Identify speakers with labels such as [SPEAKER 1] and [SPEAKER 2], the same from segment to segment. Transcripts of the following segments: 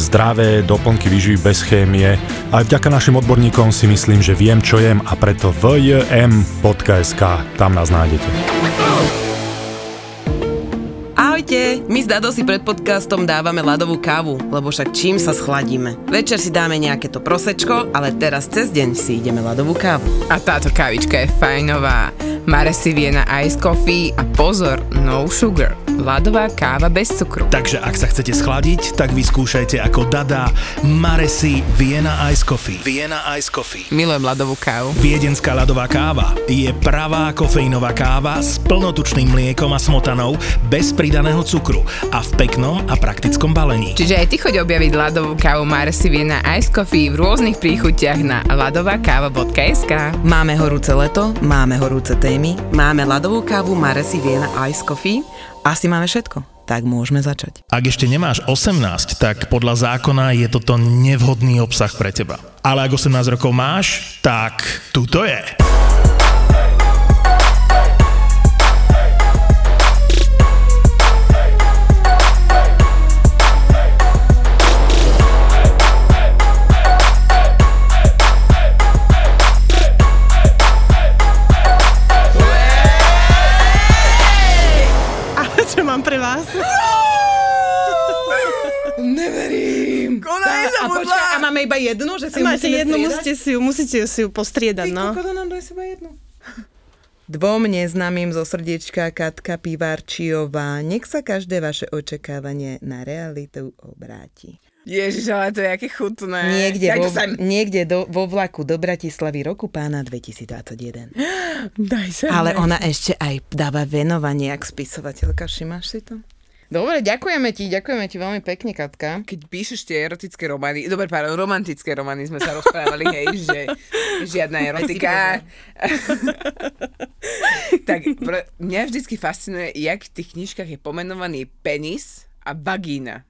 [SPEAKER 1] zdravé doplnky výživy bez chémie. Aj vďaka našim odborníkom si myslím, že viem, čo jem a preto vjm.sk, tam nás nájdete.
[SPEAKER 2] Ahojte, my s Dado si pred podcastom dávame ľadovú kávu, lebo však čím sa schladíme. Večer si dáme nejaké to prosečko, ale teraz cez deň si ideme ľadovú kávu.
[SPEAKER 3] A táto kávička je fajnová. Mare si vie na ice coffee a pozor, no sugar. Ľadová káva bez cukru.
[SPEAKER 4] Takže ak sa chcete schladiť, tak vyskúšajte ako Dada Maresi Vienna Ice Coffee. Vienna Ice Coffee.
[SPEAKER 3] Milujem ľadovú kávu.
[SPEAKER 4] Viedenská ľadová káva je pravá kofeínová káva s plnotučným mliekom a smotanou bez pridaného cukru a v peknom a praktickom balení.
[SPEAKER 3] Čiže aj ty choď objaviť ľadovú kávu Mare si vie na ice coffee v rôznych príchutiach na ľadovakáva.sk
[SPEAKER 2] Máme horúce leto, máme horúce témy, máme ľadovú kávu Maresi Viena Ice Coffee, asi máme všetko. Tak môžeme začať.
[SPEAKER 4] Ak ešte nemáš 18, tak podľa zákona je toto nevhodný obsah pre teba. Ale ak 18 rokov máš, tak tuto je.
[SPEAKER 2] Máme iba jednu? Že si ju
[SPEAKER 5] Máte jednu,
[SPEAKER 2] striedať?
[SPEAKER 5] musíte si ju, musíte si ju postriedať,
[SPEAKER 2] Ty
[SPEAKER 5] no.
[SPEAKER 2] kokos, nám daj si iba jednu. Dvom neznámym zo srdiečka Katka Pivarčiová. Nech sa každé vaše očakávanie na realitu obráti.
[SPEAKER 3] Ježiš, ale to je aké chutné.
[SPEAKER 2] Niekde, vo,
[SPEAKER 3] sem.
[SPEAKER 2] niekde do, vo vlaku do Bratislavy roku pána 2021.
[SPEAKER 3] Daj sem.
[SPEAKER 2] Ale ona ešte aj dáva venovanie, jak spisovateľka. Všimáš si to? Dobre, ďakujeme ti, ďakujeme ti veľmi pekne, Katka.
[SPEAKER 3] Keď píšeš tie erotické romány, dobre, pardon, romantické romány sme sa rozprávali, hej, že žiadna erotika. tak mňa vždycky fascinuje, jak v tých knižkách je pomenovaný penis a vagína.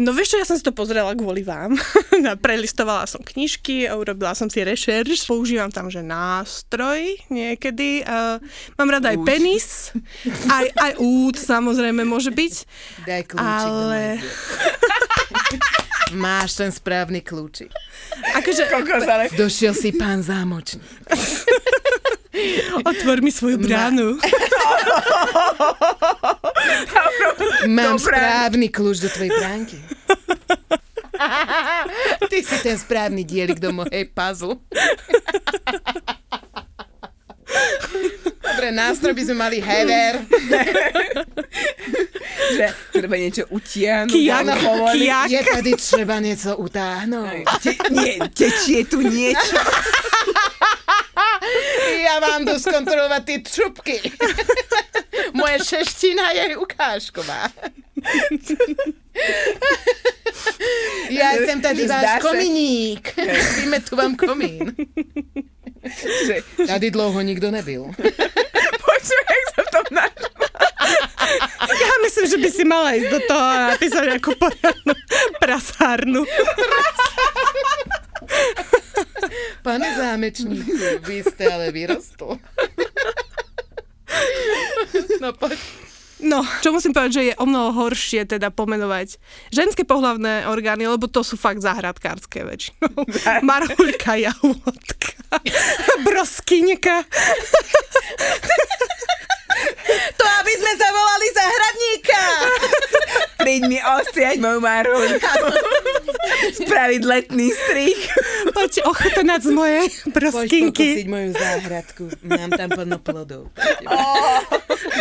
[SPEAKER 5] No vieš čo, ja som si to pozrela kvôli vám. Prelistovala som knižky, a urobila som si rešerš, používam tam, že nástroj niekedy. Uh, mám rada aj
[SPEAKER 3] Út.
[SPEAKER 5] penis, aj, aj út samozrejme môže byť.
[SPEAKER 2] Daj kľúčik
[SPEAKER 5] Ale-
[SPEAKER 2] Máš ten správny kľúčik.
[SPEAKER 5] Akože,
[SPEAKER 3] Kokos, ale
[SPEAKER 2] Došiel si pán zámočník.
[SPEAKER 5] otvor mi svoju bránu.
[SPEAKER 2] Mám správny kľúč do tvojej bránky. Ty si ten správny dielik do mojej puzzle. Dobre, nástroj by sme mali hever.
[SPEAKER 3] že treba niečo utiahnuť.
[SPEAKER 2] Je tady treba niečo utáhnuť.
[SPEAKER 3] Te, nie, tečie tu niečo.
[SPEAKER 2] Ja vám jdu zkontrolovať tie trubky. Moje šeština je ukážková. Ja jsem tady váš kominík. Víme tu vám komín.
[SPEAKER 3] Že,
[SPEAKER 2] Tady dlouho nikdo nebyl.
[SPEAKER 3] počuj, jak sa to našla.
[SPEAKER 5] Ja myslím, že by si mala ísť do toho a napísať nejakú poriadnu prasárnu.
[SPEAKER 2] Pane zámečníku, vy ste ale vyrostol. No poď.
[SPEAKER 5] No, čo musím povedať, že je o mnoho horšie teda pomenovať ženské pohlavné orgány, lebo to sú fakt záhradkárske väčšinou. Marhuľka, jahôdka, broskyňka.
[SPEAKER 2] To, aby sme zavolali záhradníka.
[SPEAKER 3] Príď mi ostriať moju maruľku. Spraviť letný strich.
[SPEAKER 5] Poďte ochotenať z mojej
[SPEAKER 2] Poď
[SPEAKER 5] broskynky.
[SPEAKER 2] pokosiť moju záhradku. Mám tam plno plodov.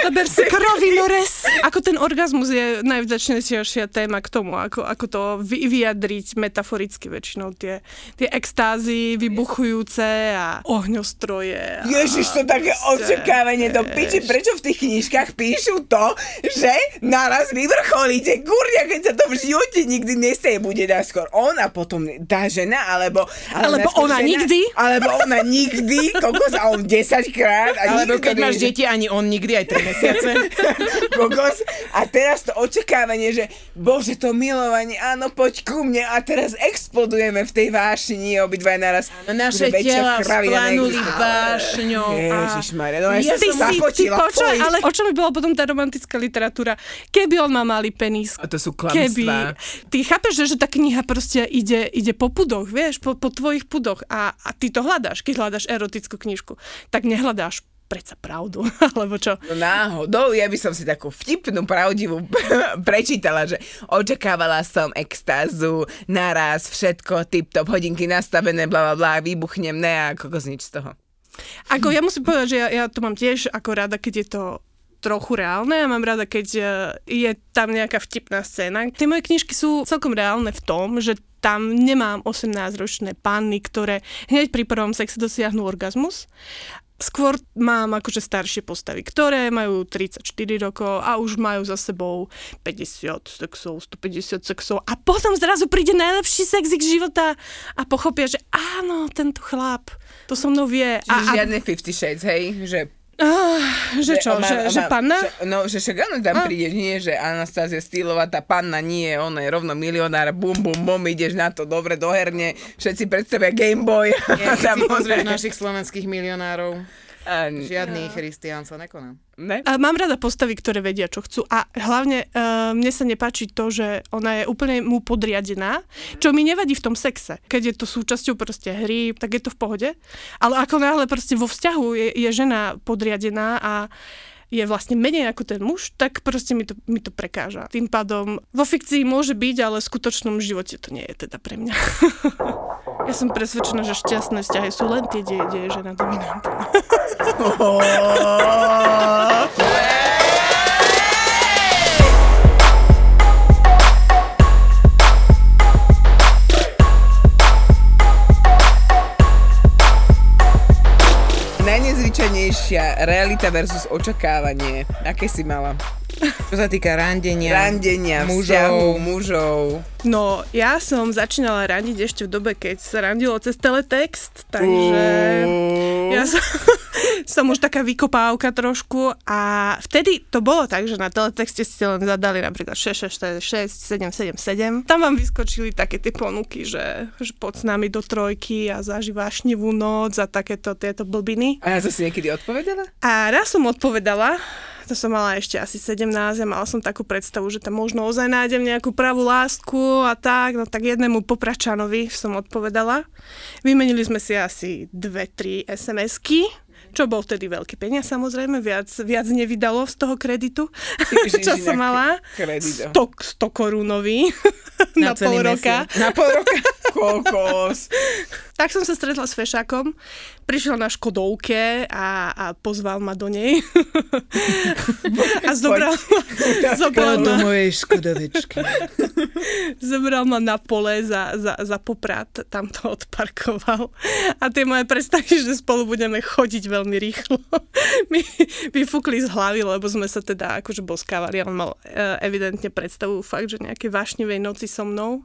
[SPEAKER 5] Zober si krovinores. Ako ten orgazmus je najvďačnejšia téma k tomu, ako, ako to vy, vyjadriť metaforicky väčšinou. Tie, tie extázy vybuchujúce a ohňostroje. A
[SPEAKER 3] Ježiš, to také očakávanie do piči. Prečo v tých knižkách píšu to, že naraz vyvrcholíte? Kurňa, keď sa to v živote nikdy nesteje, bude skôr on a potom tá žena, alebo...
[SPEAKER 5] Alebo
[SPEAKER 3] najskôr
[SPEAKER 5] ona
[SPEAKER 3] žena,
[SPEAKER 5] nikdy.
[SPEAKER 3] Alebo ona nikdy, kokos a on 10 krát. A
[SPEAKER 2] Alebo keď máš
[SPEAKER 3] nie-
[SPEAKER 2] deti, ani on nikdy, aj 3 mesiace.
[SPEAKER 3] kokos. A teraz to očakávanie, že bože, to milovanie, áno, poď ku mne a teraz explodujeme v tej vášni obidva naraz.
[SPEAKER 2] No naše tela splanuli vášňou. a-
[SPEAKER 3] Ježišmarja, no ja
[SPEAKER 5] Ja
[SPEAKER 3] som
[SPEAKER 5] si, ty
[SPEAKER 3] fuj.
[SPEAKER 5] ale o čom by bola potom tá romantická literatúra? Keby on má malý penis.
[SPEAKER 3] A to sú
[SPEAKER 5] Keby.
[SPEAKER 3] klamstvá.
[SPEAKER 5] Ty chápeš, že, že tá kniha proste ide, ide po pudoch, vieš, po, po tvojich pudoch a, a ty to hľadáš, keď hľadáš erotickú knižku. Tak nehľadáš predsa pravdu, alebo čo?
[SPEAKER 3] No náhodou, ja by som si takú vtipnú, pravdivú prečítala, že očakávala som extázu, naraz, všetko, tip-top, hodinky nastavené, bla bla bla, vybuchnem, ne a kokos nič z toho.
[SPEAKER 5] Ako ja musím povedať, že ja, ja to mám tiež ako rada, keď je to trochu reálne a mám rada, keď eh, je tam nejaká vtipná scéna. Tie moje knižky sú celkom reálne v tom, že tam nemám 18-ročné panny, ktoré hneď pri prvom sexe dosiahnu orgazmus. Skôr mám akože staršie postavy, ktoré majú 34 rokov a už majú za sebou 50 sexov, 150 sexov a potom zrazu príde najlepší sex ich života a pochopia, že áno, tento chlap to so mnou vie.
[SPEAKER 3] Čiže
[SPEAKER 5] A, a,
[SPEAKER 3] žiadne Fifty Shades, hej? Že,
[SPEAKER 5] že čo,
[SPEAKER 3] on má-
[SPEAKER 5] že,
[SPEAKER 3] on
[SPEAKER 5] že panna?
[SPEAKER 3] Že, no, že však áno, tam príde, nie, že Anastázia Stýlová, tá panna nie, ona je rovno milionár, bum, bum, bum, ideš na to dobre, doherne, všetci predstavia Gameboy.
[SPEAKER 2] Ja,
[SPEAKER 3] tam
[SPEAKER 2] si pozrieš
[SPEAKER 3] ona-
[SPEAKER 2] našich slovenských milionárov,
[SPEAKER 3] a-
[SPEAKER 2] žiadny Christian sa nekoná.
[SPEAKER 3] Ne?
[SPEAKER 5] A mám rada postavy, ktoré vedia, čo chcú. A hlavne uh, mne sa nepáči to, že ona je úplne mu podriadená, čo mi nevadí v tom sexe. Keď je to súčasťou proste hry, tak je to v pohode. Ale ako náhle proste vo vzťahu je, je žena podriadená a je vlastne menej ako ten muž, tak proste mi to, mi to prekáža. Tým pádom vo fikcii môže byť, ale v skutočnom živote to nie je teda pre mňa. ja som presvedčená, že šťastné vzťahy sú len tie, kde, je žena dominantná.
[SPEAKER 3] Najnezvyčajnejšia realita versus očakávanie. Aké si mala?
[SPEAKER 2] Čo sa týka randenia,
[SPEAKER 3] Randenia,
[SPEAKER 2] mužov.
[SPEAKER 3] vzťahu, mužov.
[SPEAKER 5] No, ja som začínala randiť ešte v dobe, keď sa randilo cez teletext, takže ja som, som už taká vykopávka trošku a vtedy to bolo tak, že na teletexte ste len zadali napríklad 6, 6, 6, 7, 7, 7. Tam vám vyskočili také tie ponuky, že, že poď s nami do trojky a zaži vášnivú noc a takéto tieto blbiny.
[SPEAKER 3] A ja to si niekedy odpovedala?
[SPEAKER 5] A raz som odpovedala, to som mala ešte asi 17 a mala som takú predstavu, že tam možno ozaj nájdem nejakú pravú lásku a tak, no tak jednému popračanovi som odpovedala. Vymenili sme si asi dve, tri SMS-ky, čo bol vtedy veľký peniaz samozrejme, viac, viac nevydalo z toho kreditu,
[SPEAKER 3] Že-
[SPEAKER 5] čo som
[SPEAKER 3] na
[SPEAKER 5] mala.
[SPEAKER 3] kredit,
[SPEAKER 5] 100, 100 korunový na,
[SPEAKER 2] celý
[SPEAKER 5] pol roka.
[SPEAKER 2] mesiac. Na pol roka.
[SPEAKER 3] Kokos.
[SPEAKER 5] Tak som sa stretla s fešákom, prišiel na Škodovke a, a pozval ma do nej. a zobral, zobral,
[SPEAKER 2] Poď do
[SPEAKER 5] ma,
[SPEAKER 2] mojej škodovečky.
[SPEAKER 5] zobral ma na pole za, za, za poprat, tam to odparkoval. A tie moje predstavy, že spolu budeme chodiť veľmi rýchlo, mi vyfúkli z hlavy, lebo sme sa teda akože boskávali. On mal eh, evidentne predstavu fakt, že nejaké vášnivej noci so mnou,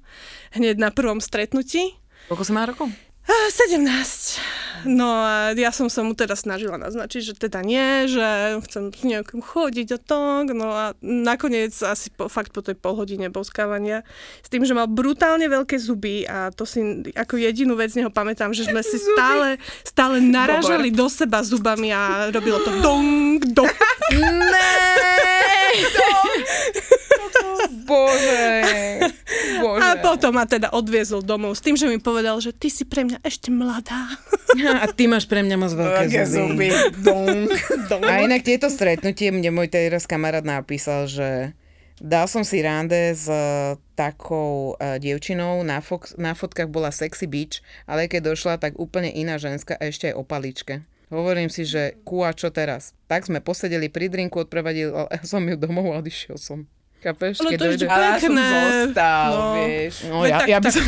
[SPEAKER 5] hneď na prvom stretnutí.
[SPEAKER 2] Koľko sa má rokov?
[SPEAKER 5] Ah, 17. No a ja som sa mu teda snažila naznačiť, že teda nie, že chcem s nejakým chodiť a tak. No a nakoniec asi po, fakt po tej polhodine boskávania s tým, že mal brutálne veľké zuby a to si ako jedinú vec z neho pamätám, že sme si stále, stále naražali do seba zubami a robilo to dong, dong.
[SPEAKER 2] Bože. Bože.
[SPEAKER 5] A potom ma teda odviezol domov s tým, že mi povedal, že ty si pre mňa ešte mladá.
[SPEAKER 2] A ty máš pre mňa moc veľké
[SPEAKER 3] Veľké
[SPEAKER 2] zuby.
[SPEAKER 3] zuby. Dong.
[SPEAKER 2] A inak tieto stretnutie, mne môj teraz kamarát napísal, že dal som si rande s eh, takou uh, dievčinou, na, fok- na fotkách bola sexy bitch, ale keď došla, tak úplne iná ženská, a ešte aj o paličke. Hovorím si, že ku a čo teraz? Tak sme posedeli pri drinku, odprevadil ja som ju domov a odišiel som. Kapeš?
[SPEAKER 5] Ale
[SPEAKER 2] Keď
[SPEAKER 5] to je
[SPEAKER 2] dojde-
[SPEAKER 3] Ale ja som zostal,
[SPEAKER 5] No.
[SPEAKER 3] vieš.
[SPEAKER 2] No, ja,
[SPEAKER 5] tak-
[SPEAKER 2] ja by
[SPEAKER 5] tak-
[SPEAKER 2] som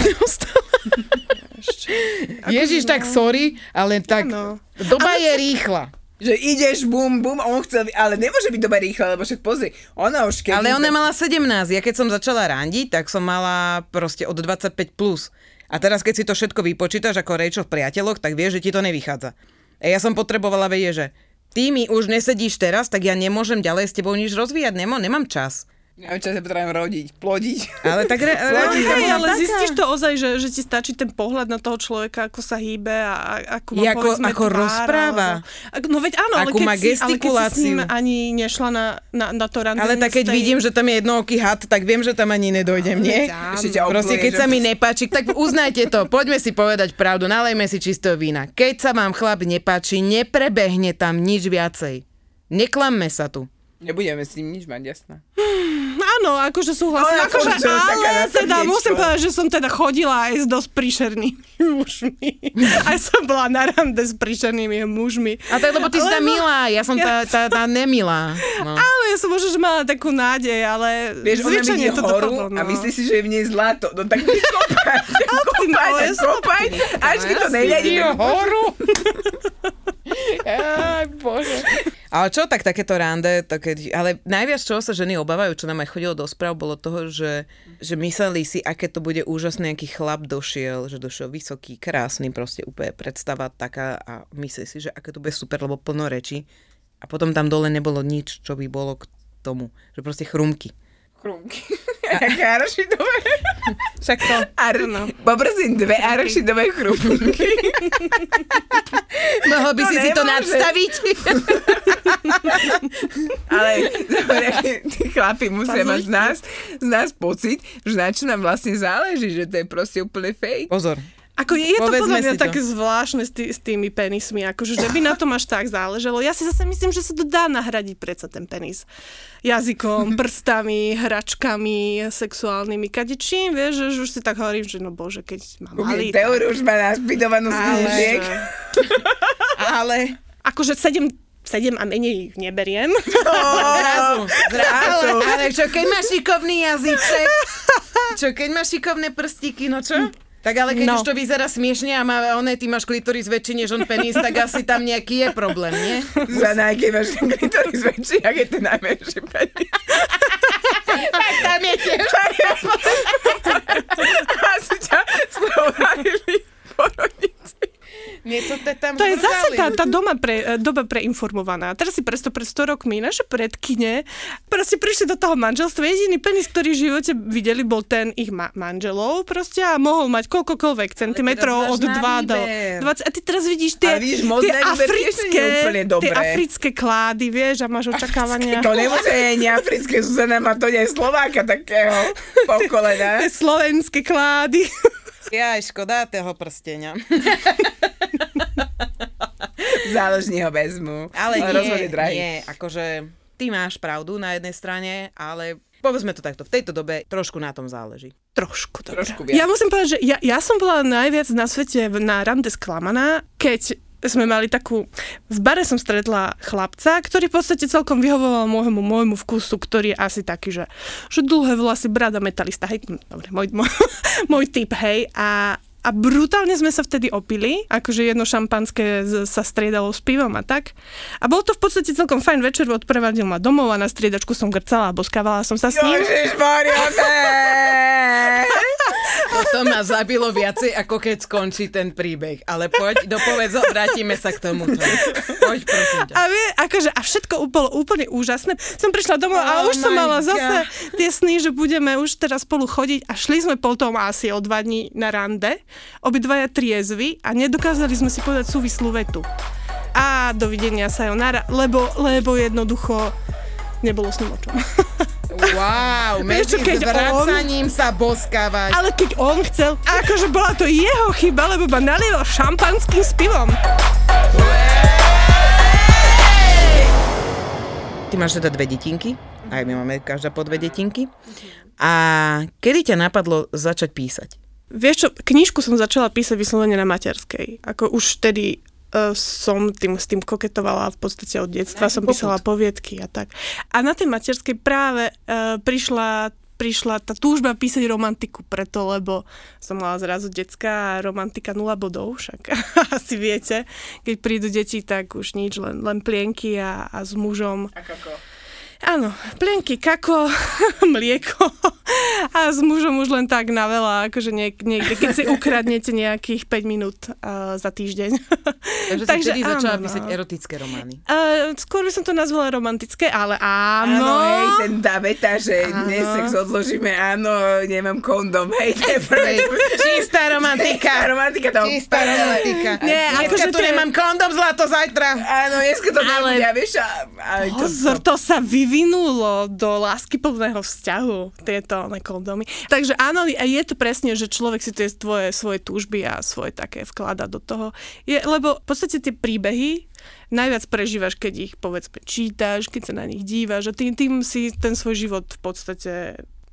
[SPEAKER 2] neostala. Ježiš, tak sorry, ale tak
[SPEAKER 5] Áno.
[SPEAKER 2] doba je rýchla.
[SPEAKER 3] Že ideš, bum, bum, on chcel, ale nemôže byť dobre rýchle, lebo však pozri, ona už keď...
[SPEAKER 2] Ale ona mala 17. Ja keď som začala randiť, tak som mala proste od 25+. Plus. A teraz, keď si to všetko vypočítaš ako Rachel v priateľoch, tak vieš, že ti to nevychádza. A ja som potrebovala vedieť, že ty mi už nesedíš teraz, tak ja nemôžem ďalej s tebou nič rozvíjať, nemám, nemám čas.
[SPEAKER 3] Ja čas sa potrebujem rodiť, plodiť.
[SPEAKER 2] Ale tak re, re,
[SPEAKER 5] hej, ale zistíš to ozaj, že, že ti stačí ten pohľad na toho človeka, ako sa hýbe a a- ako má
[SPEAKER 2] ako- ako
[SPEAKER 5] tvár,
[SPEAKER 2] rozpráva.
[SPEAKER 5] Alebo, ako- no veď áno, ale
[SPEAKER 2] Akú
[SPEAKER 5] keď,
[SPEAKER 2] má
[SPEAKER 5] si, ale keď si s ním ani nešla na, na, na to rande.
[SPEAKER 2] Ale tak keď
[SPEAKER 5] tej-
[SPEAKER 2] vidím, že tam je jednooký had, tak viem, že tam ani nedojdem, nie?
[SPEAKER 3] Ťa
[SPEAKER 2] Proste, keď sa mi nepáči, tak uznajte to, poďme si povedať pravdu, nalejme si čistého vína. Keď sa vám chlap nepáči, neprebehne tam nič viacej. Neklamme sa tu.
[SPEAKER 3] Nebudeme s ním nič mať, jasné.
[SPEAKER 5] Áno, akože súhlasím.
[SPEAKER 3] Ale
[SPEAKER 5] akože,
[SPEAKER 3] akože taká
[SPEAKER 5] ale teda
[SPEAKER 3] srdiečko.
[SPEAKER 5] musím povedať, že som teda chodila aj s dosť príšernými mužmi. aj som bola na rande s príšernými mužmi.
[SPEAKER 2] A tak lebo ty si tá
[SPEAKER 5] Lebo-
[SPEAKER 2] milá, ja som tá, tá, tá nemilá. No.
[SPEAKER 5] Ale ja som možno, že mala takú nádej, ale
[SPEAKER 3] Vieš,
[SPEAKER 5] zvyčajne to
[SPEAKER 3] horu
[SPEAKER 5] dopadlo, no.
[SPEAKER 3] a myslí si, že je v nej zlato. No tak ty kopaj, kopaj,
[SPEAKER 5] no, ja
[SPEAKER 3] kopaj, až mi to nejde.
[SPEAKER 2] horu. Aj, bože. Ale čo, tak takéto rande, to keď, ale najviac čoho sa ženy obávajú, čo nám aj chodilo do správ, bolo toho, že, že mysleli si, aké to bude úžasné, aký chlap došiel, že došiel vysoký, krásny, proste úplne predstava taká a myslí si, že aké to bude super, lebo plno reči. A potom tam dole nebolo nič, čo by bolo k tomu, že proste chrumky.
[SPEAKER 3] Aké arašidové.
[SPEAKER 2] Však to.
[SPEAKER 3] Ar... Poprosím dve arašidové chrumky.
[SPEAKER 2] Mohol by
[SPEAKER 3] To
[SPEAKER 2] si si to
[SPEAKER 3] nemôže.
[SPEAKER 2] nadstaviť?
[SPEAKER 3] Ale dobre, tí chlapi musia mať z nás, z nás pocit, že na čo nám vlastne záleží, že to je proste úplne fake.
[SPEAKER 2] Pozor.
[SPEAKER 5] Ako je, je to podľa mňa také zvláštne s, tý, s tými penismi, akože že by na tom až tak záležalo. Ja si zase myslím, že sa to dá nahradiť predsa ten penis. Jazykom, prstami, hračkami, sexuálnymi, kadečím, vieš, že už si tak hovorím, že no bože, keď mám malý... tak-
[SPEAKER 3] už má naspidovanú
[SPEAKER 5] Ale.
[SPEAKER 2] Ale...
[SPEAKER 5] akože sedem, sedem a menej ich neberiem.
[SPEAKER 2] Zrazu, zrazu.
[SPEAKER 3] Zrazu.
[SPEAKER 2] Ale čo, keď máš šikovný jazyček, čo, keď máš šikovné prstíky, no čo? Tak ale keď
[SPEAKER 5] No.
[SPEAKER 2] už to vyzerá smiešne a má oné, ty máš klitoris väčší než on penis, tak asi tam nejaký je problém, nie?
[SPEAKER 3] Zuzana, aký máš ten klitoris väčší, ak je ten najmenší penis.
[SPEAKER 2] Tam je tiež.
[SPEAKER 3] Asi ťa schválili porodnici.
[SPEAKER 2] Niečo te tam
[SPEAKER 5] To je zase tá, tá doma pre, e, doba preinformovaná. Teraz si presto pred 100 rokmi naše predkyne proste prišli do toho manželstva. Jediný penis, ktorý v živote videli, bol ten ich ma- manželov proste a mohol mať koľkokoľvek centimetrov od
[SPEAKER 2] máš na
[SPEAKER 5] 2 do
[SPEAKER 2] výber.
[SPEAKER 5] 20. A ty teraz vidíš tie,
[SPEAKER 3] modné
[SPEAKER 5] tie africké, tie africké klády, vieš, a máš očakávania.
[SPEAKER 3] To nemusí nie africké, Zuzana má to nie Slováka takého pokolena.
[SPEAKER 5] Slovenské klády.
[SPEAKER 2] Jaj, škoda toho prstenia.
[SPEAKER 3] Záložní ho vezmu.
[SPEAKER 2] Ale
[SPEAKER 3] je
[SPEAKER 2] nie,
[SPEAKER 3] drahý.
[SPEAKER 2] nie, akože ty máš pravdu na jednej strane, ale povedzme to takto, v tejto dobe trošku na tom záleží.
[SPEAKER 5] Trošku, dobre.
[SPEAKER 3] Trošku viac.
[SPEAKER 5] Ja musím povedať, že ja, ja som bola najviac na svete na rande sklamaná, keď sme mali takú... V bare som stretla chlapca, ktorý v podstate celkom vyhovoval môjmu, môjmu vkusu, ktorý je asi taký, že, že dlhé vlasy, brada, metalista, hej, hm, dobre, môj, môj, môj typ, hej, a a brutálne sme sa vtedy opili, akože jedno šampanské sa striedalo s pivom a tak. A bol to v podstate celkom fajn večer, odprevadil ma domov a na striedačku som grcala a boskávala som sa s ním.
[SPEAKER 3] Ježišmaria, ne!
[SPEAKER 2] To ma zabilo viacej, ako keď skončí ten príbeh. Ale poď, dopovedz, vrátime sa k tomu. Poď, prosím ťa.
[SPEAKER 5] A vie, akože, a všetko bolo úplne úžasné. Som prišla domov a
[SPEAKER 2] Oh
[SPEAKER 5] už som mala
[SPEAKER 2] God.
[SPEAKER 5] zase tie sny, že budeme už teraz spolu chodiť a šli sme potom asi o dva dní na rande, obidvaja triezvy a nedokázali sme si povedať súvislú vetu. A dovidenia sayonara, lebo, lebo jednoducho nebolo s ním o čom.
[SPEAKER 2] Wow, medzi
[SPEAKER 5] keď
[SPEAKER 2] zvracaním sa boskávať.
[SPEAKER 5] Ale keď on chcel, akože bola to jeho chyba, lebo ma nalievol šampanským s pivom.
[SPEAKER 2] Ty máš teda dve detinky, aj my máme každá po dve detinky. A kedy ťa napadlo začať písať?
[SPEAKER 5] Vieš čo, knižku som začala písať vyslovene na materskej. Ako už vtedy uh, som tým, s tým koketovala v podstate od detstva, som písala poviedky a tak. A na tej materskej práve uh, prišla prišla tá túžba písať romantiku preto, lebo som mala zrazu a romantika nula bodov, však asi viete. Keď prídu deti, tak už nič, len, len plienky a, a s mužom.
[SPEAKER 3] A kako?
[SPEAKER 5] Áno, plienky, kako, mlieko a s mužom už len tak na veľa, akože niek- niekde, keď si ukradnete nejakých 5 minút uh, za týždeň.
[SPEAKER 2] Takže, Takže si začala písať erotické romány.
[SPEAKER 5] Uh, skôr by som to nazvala romantické, ale áno.
[SPEAKER 3] Áno, hej, ten tá veta, že
[SPEAKER 5] Áno.
[SPEAKER 3] dnes sex odložíme, áno, nemám kondom, hej, to.
[SPEAKER 2] Čistá romantika.
[SPEAKER 3] romantika to...
[SPEAKER 2] Čistá romantika.
[SPEAKER 5] Nie, akože
[SPEAKER 2] tu
[SPEAKER 5] to je-
[SPEAKER 2] nemám kondom, zlato, zajtra.
[SPEAKER 3] Áno, dneska to
[SPEAKER 5] Ale-
[SPEAKER 3] nebude, vieš, a, ale to,
[SPEAKER 5] Pozor, to sa vyvinulo do láskyplného vzťahu, tieto kondómy. Takže áno, je to presne, že človek si tie tvoje, svoje túžby a svoje také vklada do toho. Je, lebo v podstate tie príbehy najviac prežívaš, keď ich povedzme čítaš, keď sa na nich dívaš a tým, tým si ten svoj život v podstate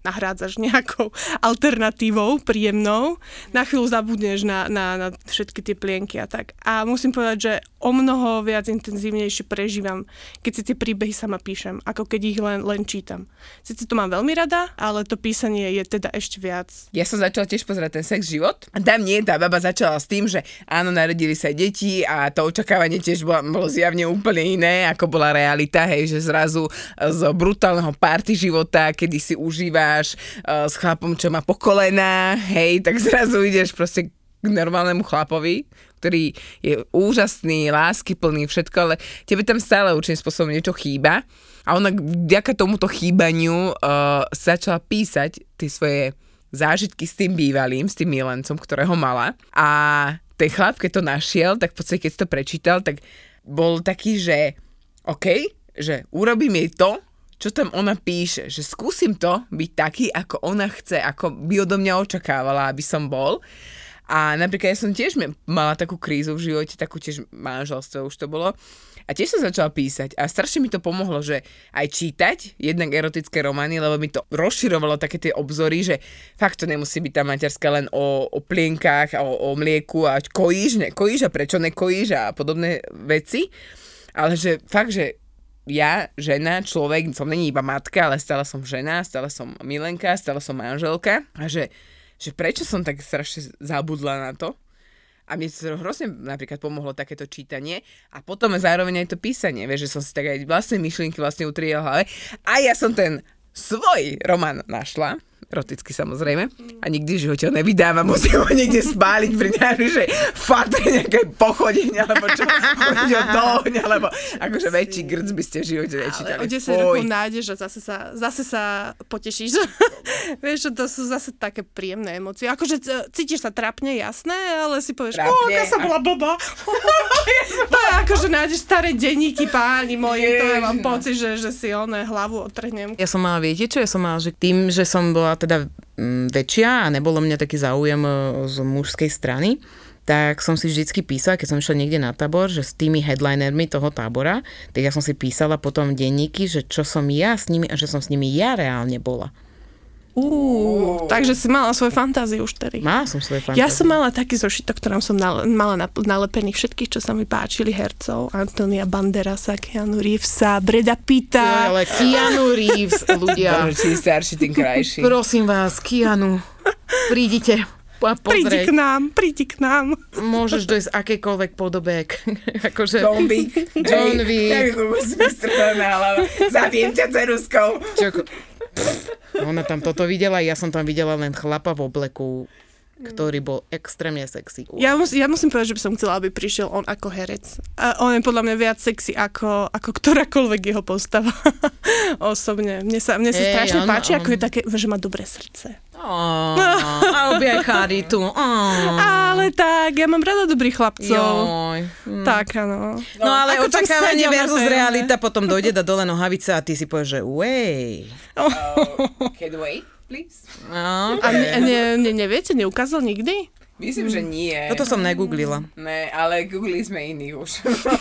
[SPEAKER 5] nahrádzaš nejakou alternatívou príjemnou. Na chvíľu zabudneš na, na, na všetky tie plienky a tak. A musím povedať, že o mnoho viac intenzívnejšie prežívam, keď si tie príbehy sama píšem, ako keď ich len, len čítam. Sice to mám veľmi rada, ale to písanie je teda ešte viac.
[SPEAKER 3] Ja som začala tiež pozerať ten sex život. A tam nie, tá baba začala s tým, že áno, narodili sa deti a to očakávanie tiež bolo, bolo zjavne úplne iné, ako bola realita, hej, že zrazu z brutálneho party života, kedy si užívaš uh, s chlapom, čo má po hej, tak zrazu ideš proste k normálnemu chlapovi, ktorý je úžasný, láskyplný, všetko, ale tebe tam stále určitým spôsobom niečo chýba. A ona vďaka tomuto chýbaniu uh, začala písať tie svoje zážitky s tým bývalým, s tým milencom, ktorého mala. A ten chlap, keď to našiel, tak v podstate, keď to prečítal, tak bol taký, že OK, že urobím jej to, čo tam ona píše, že skúsim to byť taký, ako ona chce, ako by odo mňa očakávala, aby som bol. A napríklad ja som tiež mala takú krízu v živote, takú tiež manželstvo už to bolo. A tiež som začala písať a strašne mi to pomohlo, že aj čítať jednak erotické romány, lebo mi to rozširovalo také tie obzory, že fakt to nemusí byť tá materská len o, o plienkách, o, o mlieku a kojíš, ne, a prečo nekojíš a podobné veci. Ale že fakt, že ja, žena, človek, som není iba matka, ale stále som žena, stále som milenka, stále som manželka a že, že prečo som tak strašne zabudla na to. A mne to hrozne napríklad pomohlo takéto čítanie a potom zároveň aj to písanie, vieš, že som si tak aj vlastné myšlienky vlastne utriela hlave. A ja som ten svoj román našla, eroticky samozrejme, a nikdy v živote ho nevydávam, musím ho niekde spáliť pri najbližšej fatre nejaké pochodenie, alebo čo, chodiť ho do ohňa, alebo akože väčší grc by ste v živote nečítali.
[SPEAKER 5] Ale o 10
[SPEAKER 3] Fuj.
[SPEAKER 5] rokov nájdeš a zase sa, zase sa potešíš. Vieš, že to sú zase také príjemné emócie. Akože c- cítiš sa trapne, jasné, ale si povieš, o, aká som bola blbá. to je akože nájdeš staré denníky, páni moji, to je mám pocit, že, že si oné hlavu otrhnem.
[SPEAKER 2] Ja som mala, viete čo, ja som mala, že tým, že som bola teda mm, väčšia a nebolo mňa taký záujem e, z mužskej strany, tak som si vždycky písala, keď som išla niekde na tábor, že s tými headlinermi toho tábora, tak ja som si písala potom denníky, že čo som ja s nimi a že som s nimi ja reálne bola.
[SPEAKER 5] Uh, takže si mala svoje fantázie už tedy.
[SPEAKER 2] Mala som svoje fantázie.
[SPEAKER 5] Ja som mala taký zošitok, ktorom som nal- mala nalepených všetkých, čo sa mi páčili hercov. Antonia Banderasa, Keanu Reevesa, Breda
[SPEAKER 2] Jo,
[SPEAKER 5] Pitta.
[SPEAKER 2] ale Keanu Reeves, ľudia.
[SPEAKER 3] Bože, čím starší, tým krajší.
[SPEAKER 2] Prosím vás, Keanu, prídite a
[SPEAKER 5] Prídi k nám, prídi k nám.
[SPEAKER 2] Môžeš dojsť v akejkoľvek podobe. akože...
[SPEAKER 3] John Wick.
[SPEAKER 2] John Wick.
[SPEAKER 3] Zabijem ťa ceruskou.
[SPEAKER 2] Čo, ona tam toto videla, ja som tam videla len chlapa v obleku, ktorý bol extrémne sexy.
[SPEAKER 5] Ja, mus, ja musím povedať, že by som chcela, aby prišiel on ako herec. A on je podľa mňa viac sexy ako, ako ktorákoľvek jeho postava. Osobne. Mne sa, mne sa
[SPEAKER 2] Hej,
[SPEAKER 5] strašne
[SPEAKER 2] áno,
[SPEAKER 5] páči,
[SPEAKER 2] áno.
[SPEAKER 5] ako je také, že má dobré srdce.
[SPEAKER 2] Oh, a objaj charitu. Oh.
[SPEAKER 5] Ale tak, ja mám rada dobrých chlapcov.
[SPEAKER 2] Joj.
[SPEAKER 5] Tak, áno.
[SPEAKER 2] No ale
[SPEAKER 5] Ako
[SPEAKER 2] očakávanie versus realita potom dojde do dole nohavice a ty si povieš, že way.
[SPEAKER 3] Can wait, please?
[SPEAKER 2] No,
[SPEAKER 5] A ne, ne, ne, neviete, neukázal nikdy?
[SPEAKER 3] Myslím, že nie.
[SPEAKER 2] Toto som negooglila.
[SPEAKER 3] Ne, ale googlili sme iných už.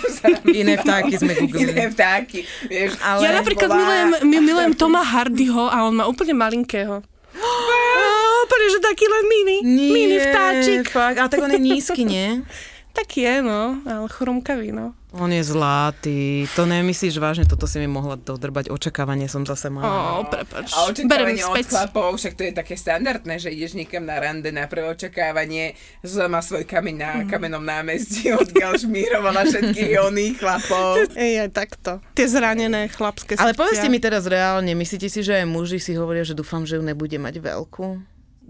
[SPEAKER 2] Iné vtáky sme googlili.
[SPEAKER 3] Iné vtáky, vieš.
[SPEAKER 2] Ale-
[SPEAKER 5] ja napríklad
[SPEAKER 3] bola-
[SPEAKER 5] milujem, my milujem Toma Hardyho a on má úplne malinkého. Úplne, že taký len mini. mini vtáčik.
[SPEAKER 2] Fakt, ale tak on je nízky, nie?
[SPEAKER 5] Tak je, no, ale chrumkavý, no.
[SPEAKER 2] On je zlatý. To nemyslíš vážne, toto si mi mohla dodrbať. Očakávanie som zase mala.
[SPEAKER 5] Ó, prepač.
[SPEAKER 3] A
[SPEAKER 5] Berem
[SPEAKER 3] od chlapov, však to je také standardné, že ideš niekam na rande na prvé očakávanie, že má svoj kameň na kamennom námestí, odkiaľ šmírovala všetkých oných chlapov.
[SPEAKER 5] Ej, aj takto. Tie zranené chlapské
[SPEAKER 2] Ale
[SPEAKER 5] srdcia.
[SPEAKER 2] povedzte mi teraz reálne, myslíte si, že aj muži si hovoria, že dúfam, že ju nebude mať veľkú?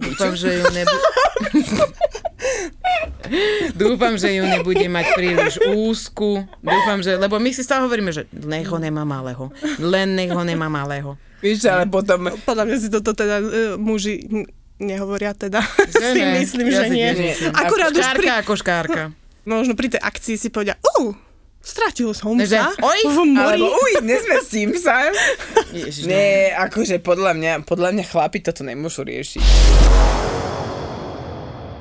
[SPEAKER 2] Dúfam, že ju nebude... Dúfam, že ju nebude mať príliš úzku. Dúfam, že... Lebo my si stále hovoríme, že nech ho nemá malého. Len nech ho nemá malého.
[SPEAKER 3] Víš, ale potom...
[SPEAKER 5] Podľa mňa si toto teda uh, muži nehovoria teda.
[SPEAKER 2] Že
[SPEAKER 5] si
[SPEAKER 2] ne.
[SPEAKER 5] myslím,
[SPEAKER 2] Ja
[SPEAKER 5] že
[SPEAKER 2] si
[SPEAKER 5] nie.
[SPEAKER 2] myslím.
[SPEAKER 5] Akurát už
[SPEAKER 2] Škárka
[SPEAKER 5] pri,
[SPEAKER 2] ako škárka.
[SPEAKER 5] možno pri tej akcii si povedia, uh, stratil som sa
[SPEAKER 2] oj,
[SPEAKER 5] v mori.
[SPEAKER 3] Alebo uj, nezmestím sa.
[SPEAKER 2] Ježiš,
[SPEAKER 3] Nie, akože podľa mňa, podľa mňa chlapi toto nemôžu riešiť.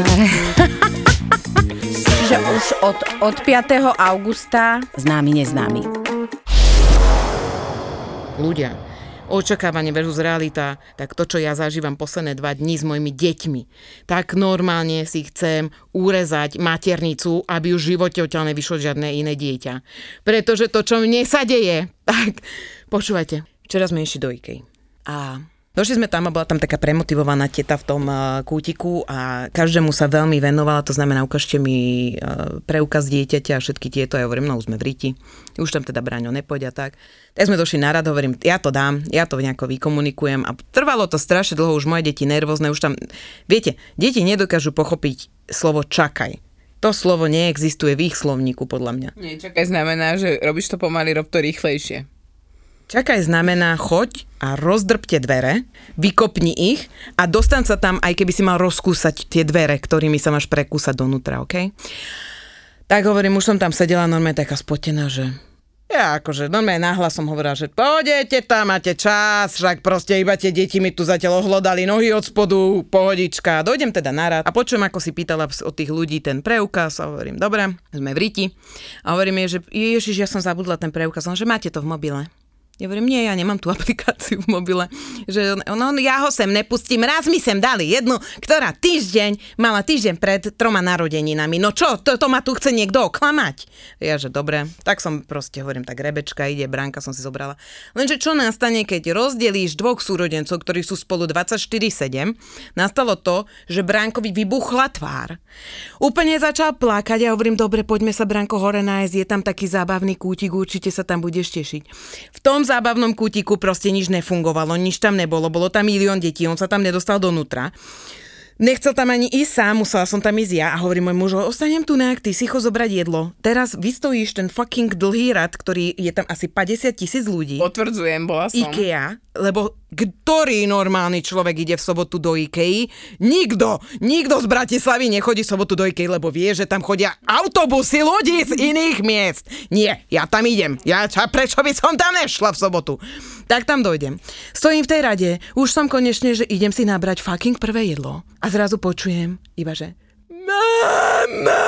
[SPEAKER 6] No, Čiže už od, od 5. augusta známy neznámy.
[SPEAKER 2] ľudia. Očakávanie versus realita, tak to, čo ja zažívam posledné dva dní s mojimi deťmi, tak normálne si chcem urezať maternicu, aby už v živote odtiaľ nevyšlo žiadne iné dieťa. Pretože to, čo mne sa deje, tak počúvajte. Včera sme išli do Ikej a Došli sme tam a bola tam taká premotivovaná teta v tom uh, kútiku a každému sa veľmi venovala, to znamená, ukážte mi uh, preukaz dieťaťa a všetky tieto, ja hovorím, no už sme v Riti, už tam teda Braňo nepôjde a tak. Tak sme došli na rad, hovorím, ja to dám, ja to nejako vykomunikujem a trvalo to strašne dlho, už moje deti nervózne, už tam, viete, deti nedokážu pochopiť slovo čakaj. To slovo neexistuje v ich slovníku, podľa mňa.
[SPEAKER 3] Nie, čakaj, znamená, že robíš to pomaly, rob to rýchlejšie.
[SPEAKER 2] Čakaj znamená choď a rozdrbte dvere, vykopni ich a dostan sa tam, aj keby si mal rozkúsať tie dvere, ktorými sa máš prekúsať donútra, OK? Tak hovorím, už som tam sedela normálne taká spotená, že ja akože normálne nahlas som hovorila, že pôjdete tam, máte čas, však proste iba tie deti mi tu zatiaľ ohlodali nohy od spodu, pohodička. Dojdem teda na rad a počujem, ako si pýtala od tých ľudí ten preukaz a hovorím, dobre, sme v Riti. A hovorím jej, že ježiš, ja som zabudla ten preukaz, že máte to v mobile. Ja hovorím, nie, ja nemám tú aplikáciu v mobile. Že on, no, ja ho sem nepustím. Raz mi sem dali jednu, ktorá týždeň, mala týždeň pred troma narodeninami. No čo, to, to ma tu chce niekto oklamať? Ja, že dobre. Tak som proste, hovorím, tak Rebečka ide, Bránka som si zobrala. Lenže čo nastane, keď rozdelíš dvoch súrodencov, ktorí sú spolu 24-7, nastalo to, že Bránkovi vybuchla tvár. Úplne začal plakať a hovorím, dobre, poďme sa Bránko hore nájsť, je tam taký zábavný kútik, určite sa tam budeš tešiť. V tom zábavnom kútiku proste nič nefungovalo, nič tam nebolo, bolo tam milión detí, on sa tam nedostal donútra. Nechcel tam ani ísť sám, musela som tam ísť ja a hovorím môj muž, ostanem tu nejak, ty si cho zobrať jedlo. Teraz vystojíš ten fucking dlhý rad, ktorý je tam asi 50 tisíc ľudí.
[SPEAKER 3] Potvrdzujem, bola som.
[SPEAKER 2] IKEA, lebo ktorý normálny človek ide v sobotu do IKEA? Nikto! Nikto z Bratislavy nechodí v sobotu do IKEA, lebo vie, že tam chodia autobusy ľudí z iných miest. Nie, ja tam idem. Ja, prečo by som tam nešla v sobotu? Tak tam dojdem. Stojím v tej rade, už som konečne, že idem si nabrať fucking prvé jedlo. A zrazu počujem iba, že Mama!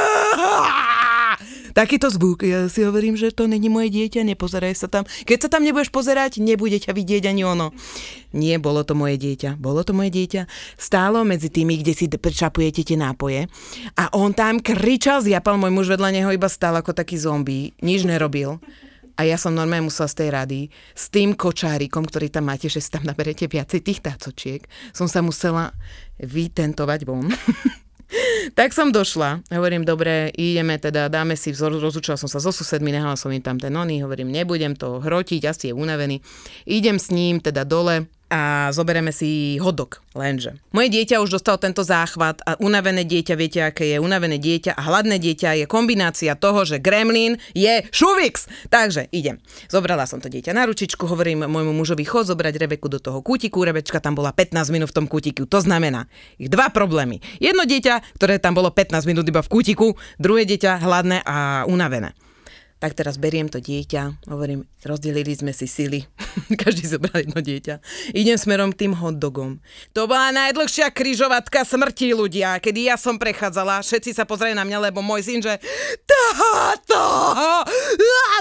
[SPEAKER 2] Takýto zvuk. Ja si hovorím, že to není moje dieťa, nepozeraj sa tam. Keď sa tam nebudeš pozerať, nebude ťa vidieť ani ono. Nie, bolo to moje dieťa. Bolo to moje dieťa. Stálo medzi tými, kde si prečapujete tie nápoje. A on tam kričal, zjapal môj muž vedľa neho, iba stál ako taký zombie. Nič nerobil. A ja som normálne musela z tej rady s tým kočárikom, ktorý tam máte, že si tam naberete viacej tých tácočiek, som sa musela vytentovať von. tak som došla. Hovorím, dobre, ideme teda, dáme si vzor, rozúčila som sa so susedmi, nehala som im tam ten oný, hovorím, nebudem to hrotiť, asi je unavený. Idem s ním teda dole, a zoberieme si hodok. Lenže moje dieťa už dostalo tento záchvat a unavené dieťa, viete, aké je unavené dieťa a hladné dieťa je kombinácia toho, že gremlin je šuvix. Takže idem. Zobrala som to dieťa na ručičku, hovorím môjmu mužovi, chod zobrať Rebeku do toho kútiku. Rebečka tam bola 15 minút v tom kútiku. To znamená, ich dva problémy. Jedno dieťa, ktoré tam bolo 15 minút iba v kútiku, druhé dieťa hladné a unavené. Tak teraz beriem to dieťa, hovorím, rozdelili sme si sily, každý zobral jedno dieťa. Idem smerom tým hotdogom. To bola najdlhšia kryžovatka smrti ľudia, kedy ja som prechádzala, všetci sa pozreli na mňa, lebo môj syn, že táto,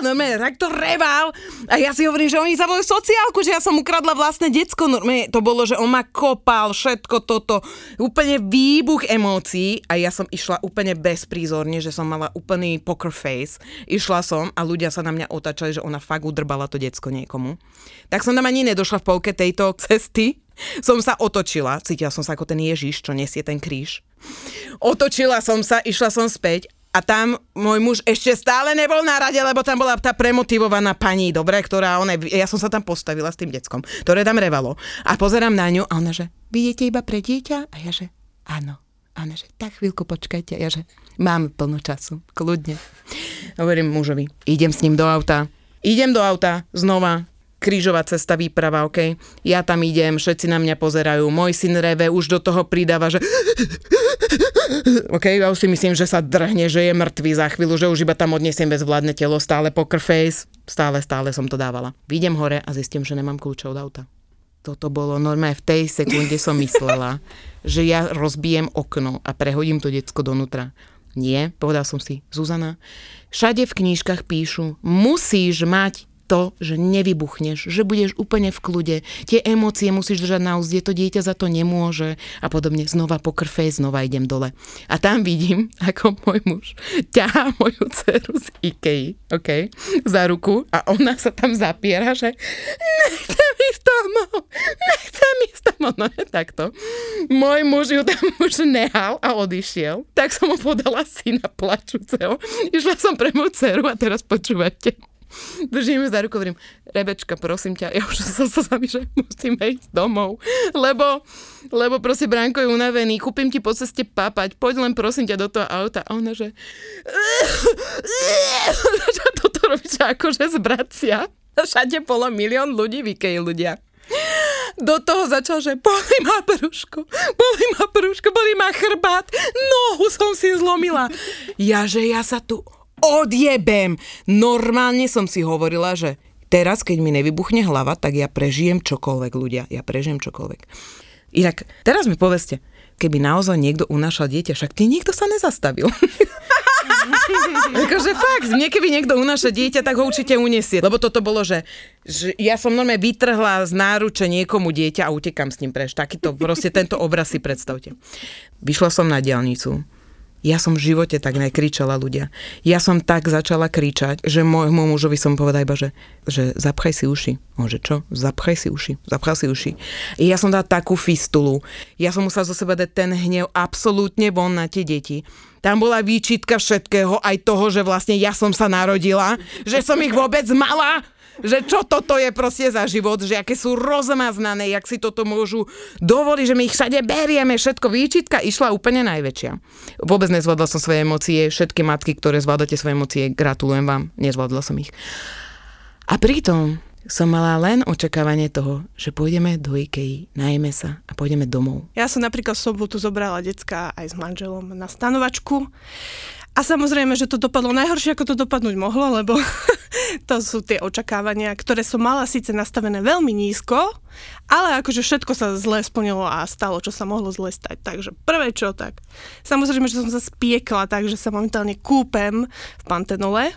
[SPEAKER 2] normálne, tak to reval. A ja si hovorím, že oni zavolajú sociálku, že ja som ukradla vlastné decko, normálne to bolo, že on ma kopal, všetko toto, úplne výbuch emócií a ja som išla úplne bezprízorne, že som mala úplný poker face. Išla som a ľudia sa na mňa otačali, že ona fakt udrbala to decko niekomu. Tak som tam ani nedošla v polke tejto cesty. Som sa otočila, cítila som sa ako ten Ježiš, čo nesie ten kríž. Otočila som sa, išla som späť a tam môj muž ešte stále nebol na rade, lebo tam bola tá premotivovaná pani, dobre, ktorá, ona, ja som sa tam postavila s tým deckom, ktoré tam revalo. A pozerám na ňu a ona, že vidíte iba pre dieťa? A ja, že áno. A ona, že tak chvíľku počkajte. A ja, že mám plno času, kľudne. Hovorím mužovi, idem s ním do auta. Idem do auta, znova, krížová cesta, výprava, OK? Ja tam idem, všetci na mňa pozerajú, môj syn reve už do toho pridáva, že OK, ja už si myslím, že sa drhne, že je mŕtvý za chvíľu, že už iba tam odnesiem bezvládne telo, stále poker face, stále, stále som to dávala. Vidím hore a zistím, že nemám kľúče od auta. Toto bolo normálne v tej sekunde som myslela, že ja rozbijem okno a prehodím to decko donútra. Nie, povedal som si, Zuzana, všade v knížkach píšu, musíš mať to, že nevybuchneš, že budeš úplne v kľude, tie emócie musíš držať na úzde, to dieťa za to nemôže a podobne. Znova po krfe, znova idem dole. A tam vidím, ako môj muž ťahá moju dceru z Ikei, OK, za ruku a ona sa tam zapiera, že nechcem ísť domov, nechcem ísť domov, no takto. Môj muž ju tam už nehal a odišiel, tak som mu podala syna plačúceho. Išla som pre moju dceru a teraz počúvajte. Držím ju za ruku, hovorím, Rebečka, prosím ťa, ja už sa sami, že musíme ísť domov, lebo, lebo proste Branko je unavený, kúpim ti po ceste papať, poď len prosím ťa do toho auta. A ona, že toto robíš akože z bracia. Všade bolo milión ľudí v Ikei ľudia. Do toho začal, že boli ma brúško, boli ma brúško, boli ma chrbát, nohu som si zlomila. Ja, že ja sa tu odjebem. Normálne som si hovorila, že teraz, keď mi nevybuchne hlava, tak ja prežijem čokoľvek, ľudia. Ja prežijem čokoľvek. Inak, teraz mi povedzte, keby naozaj niekto unášal dieťa, však ty nikto sa nezastavil. akože fakt, mne keby niekto unáša dieťa, tak ho určite uniesie. Lebo toto bolo, že, že ja som normálne vytrhla z náruče niekomu dieťa a utekam s ním preč. Takýto, proste tento obraz si predstavte. Vyšla som na diálnicu. Ja som v živote tak nekričala ľudia. Ja som tak začala kričať, že môjmu mužovi som povedala iba, že, že zapchaj si uši. On, že čo? Zapchaj si uši. Zapchaj si uši. I ja som dala takú fistulu. Ja som musela zo seba dať ten hnev absolútne von na tie deti. Tam bola výčitka všetkého, aj toho, že vlastne ja som sa narodila, že som ich vôbec mala, že čo toto je proste za život, že aké sú rozmaznané, jak si toto môžu dovoliť, že my ich všade berieme, všetko výčitka išla úplne najväčšia. Vôbec nezvládla som svoje emócie, všetky matky, ktoré zvládate svoje emócie, gratulujem vám, nezvládla som ich. A pritom som mala len očakávanie toho, že pôjdeme do Ikei, najeme sa a pôjdeme domov.
[SPEAKER 5] Ja som napríklad v sobotu zobrala decka aj s manželom na stanovačku. A samozrejme, že to dopadlo najhoršie, ako to dopadnúť mohlo, lebo to sú tie očakávania, ktoré som mala síce nastavené veľmi nízko, ale akože všetko sa zle splnilo a stalo, čo sa mohlo zle stať. Takže prvé čo tak. Samozrejme, že som sa spiekla tak, že sa momentálne kúpem v Pantenole.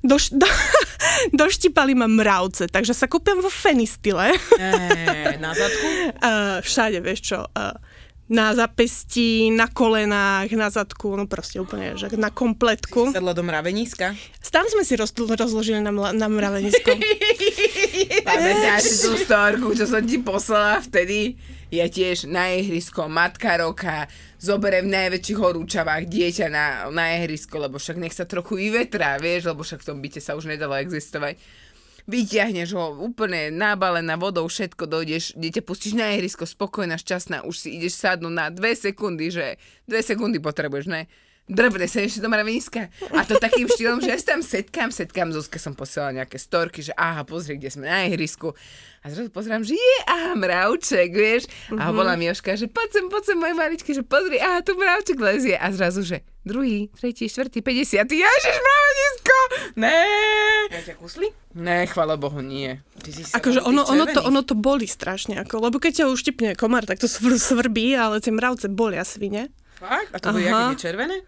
[SPEAKER 5] Doš, do, doštipali ma mravce, takže sa kúpem vo Fenistyle.
[SPEAKER 2] Eee, na zadku?
[SPEAKER 5] Uh, všade, vieš čo. Uh, na zapestí, na kolenách, na zadku, no proste úplne, že na kompletku.
[SPEAKER 2] Sedla do mraveniska?
[SPEAKER 5] Stále sme si roz, rozložili na, mla- na mravenisko.
[SPEAKER 3] Pamätáš si tú storku, čo som ti poslala vtedy? Ja tiež na ihrisko, matka roka, zoberiem v najväčších horúčavách dieťa na, na ihrisko, lebo však nech sa trochu vyvetrá, vieš, lebo však v tom byte sa už nedalo existovať. Vyťahneš ho úplne nabalená vodou, všetko dojdeš, kde ťa pustíš na ihrisko, spokojná, šťastná, už si ideš sadnúť na dve sekundy, že dve sekundy potrebuješ, ne? Drbne sa ešte do mraveniska. A to takým štýlom, že ja sa tam setkám, setkám, Zuzke som posielala nejaké storky, že aha, pozri, kde sme na ihrisku. A zrazu pozerám, že je, aha, mravček, vieš. A volá mi Jožka, že poď sem, poď sem, moje maličky, že pozri, aha, tu mravček lezie. A zrazu, že druhý, tretí, štvrtý, 50. Ježiš, mravenisko! Ne!
[SPEAKER 2] Ja ťa kusli?
[SPEAKER 3] Ne, chvala Bohu, nie.
[SPEAKER 2] Ty si sa
[SPEAKER 5] Akože ono, ono, to, ono to boli strašne, ako, lebo keď ťa uštipne komár, tak to svr, svrbí, ale tie mravce bolia svine.
[SPEAKER 2] Fakt? A to boli aké červené?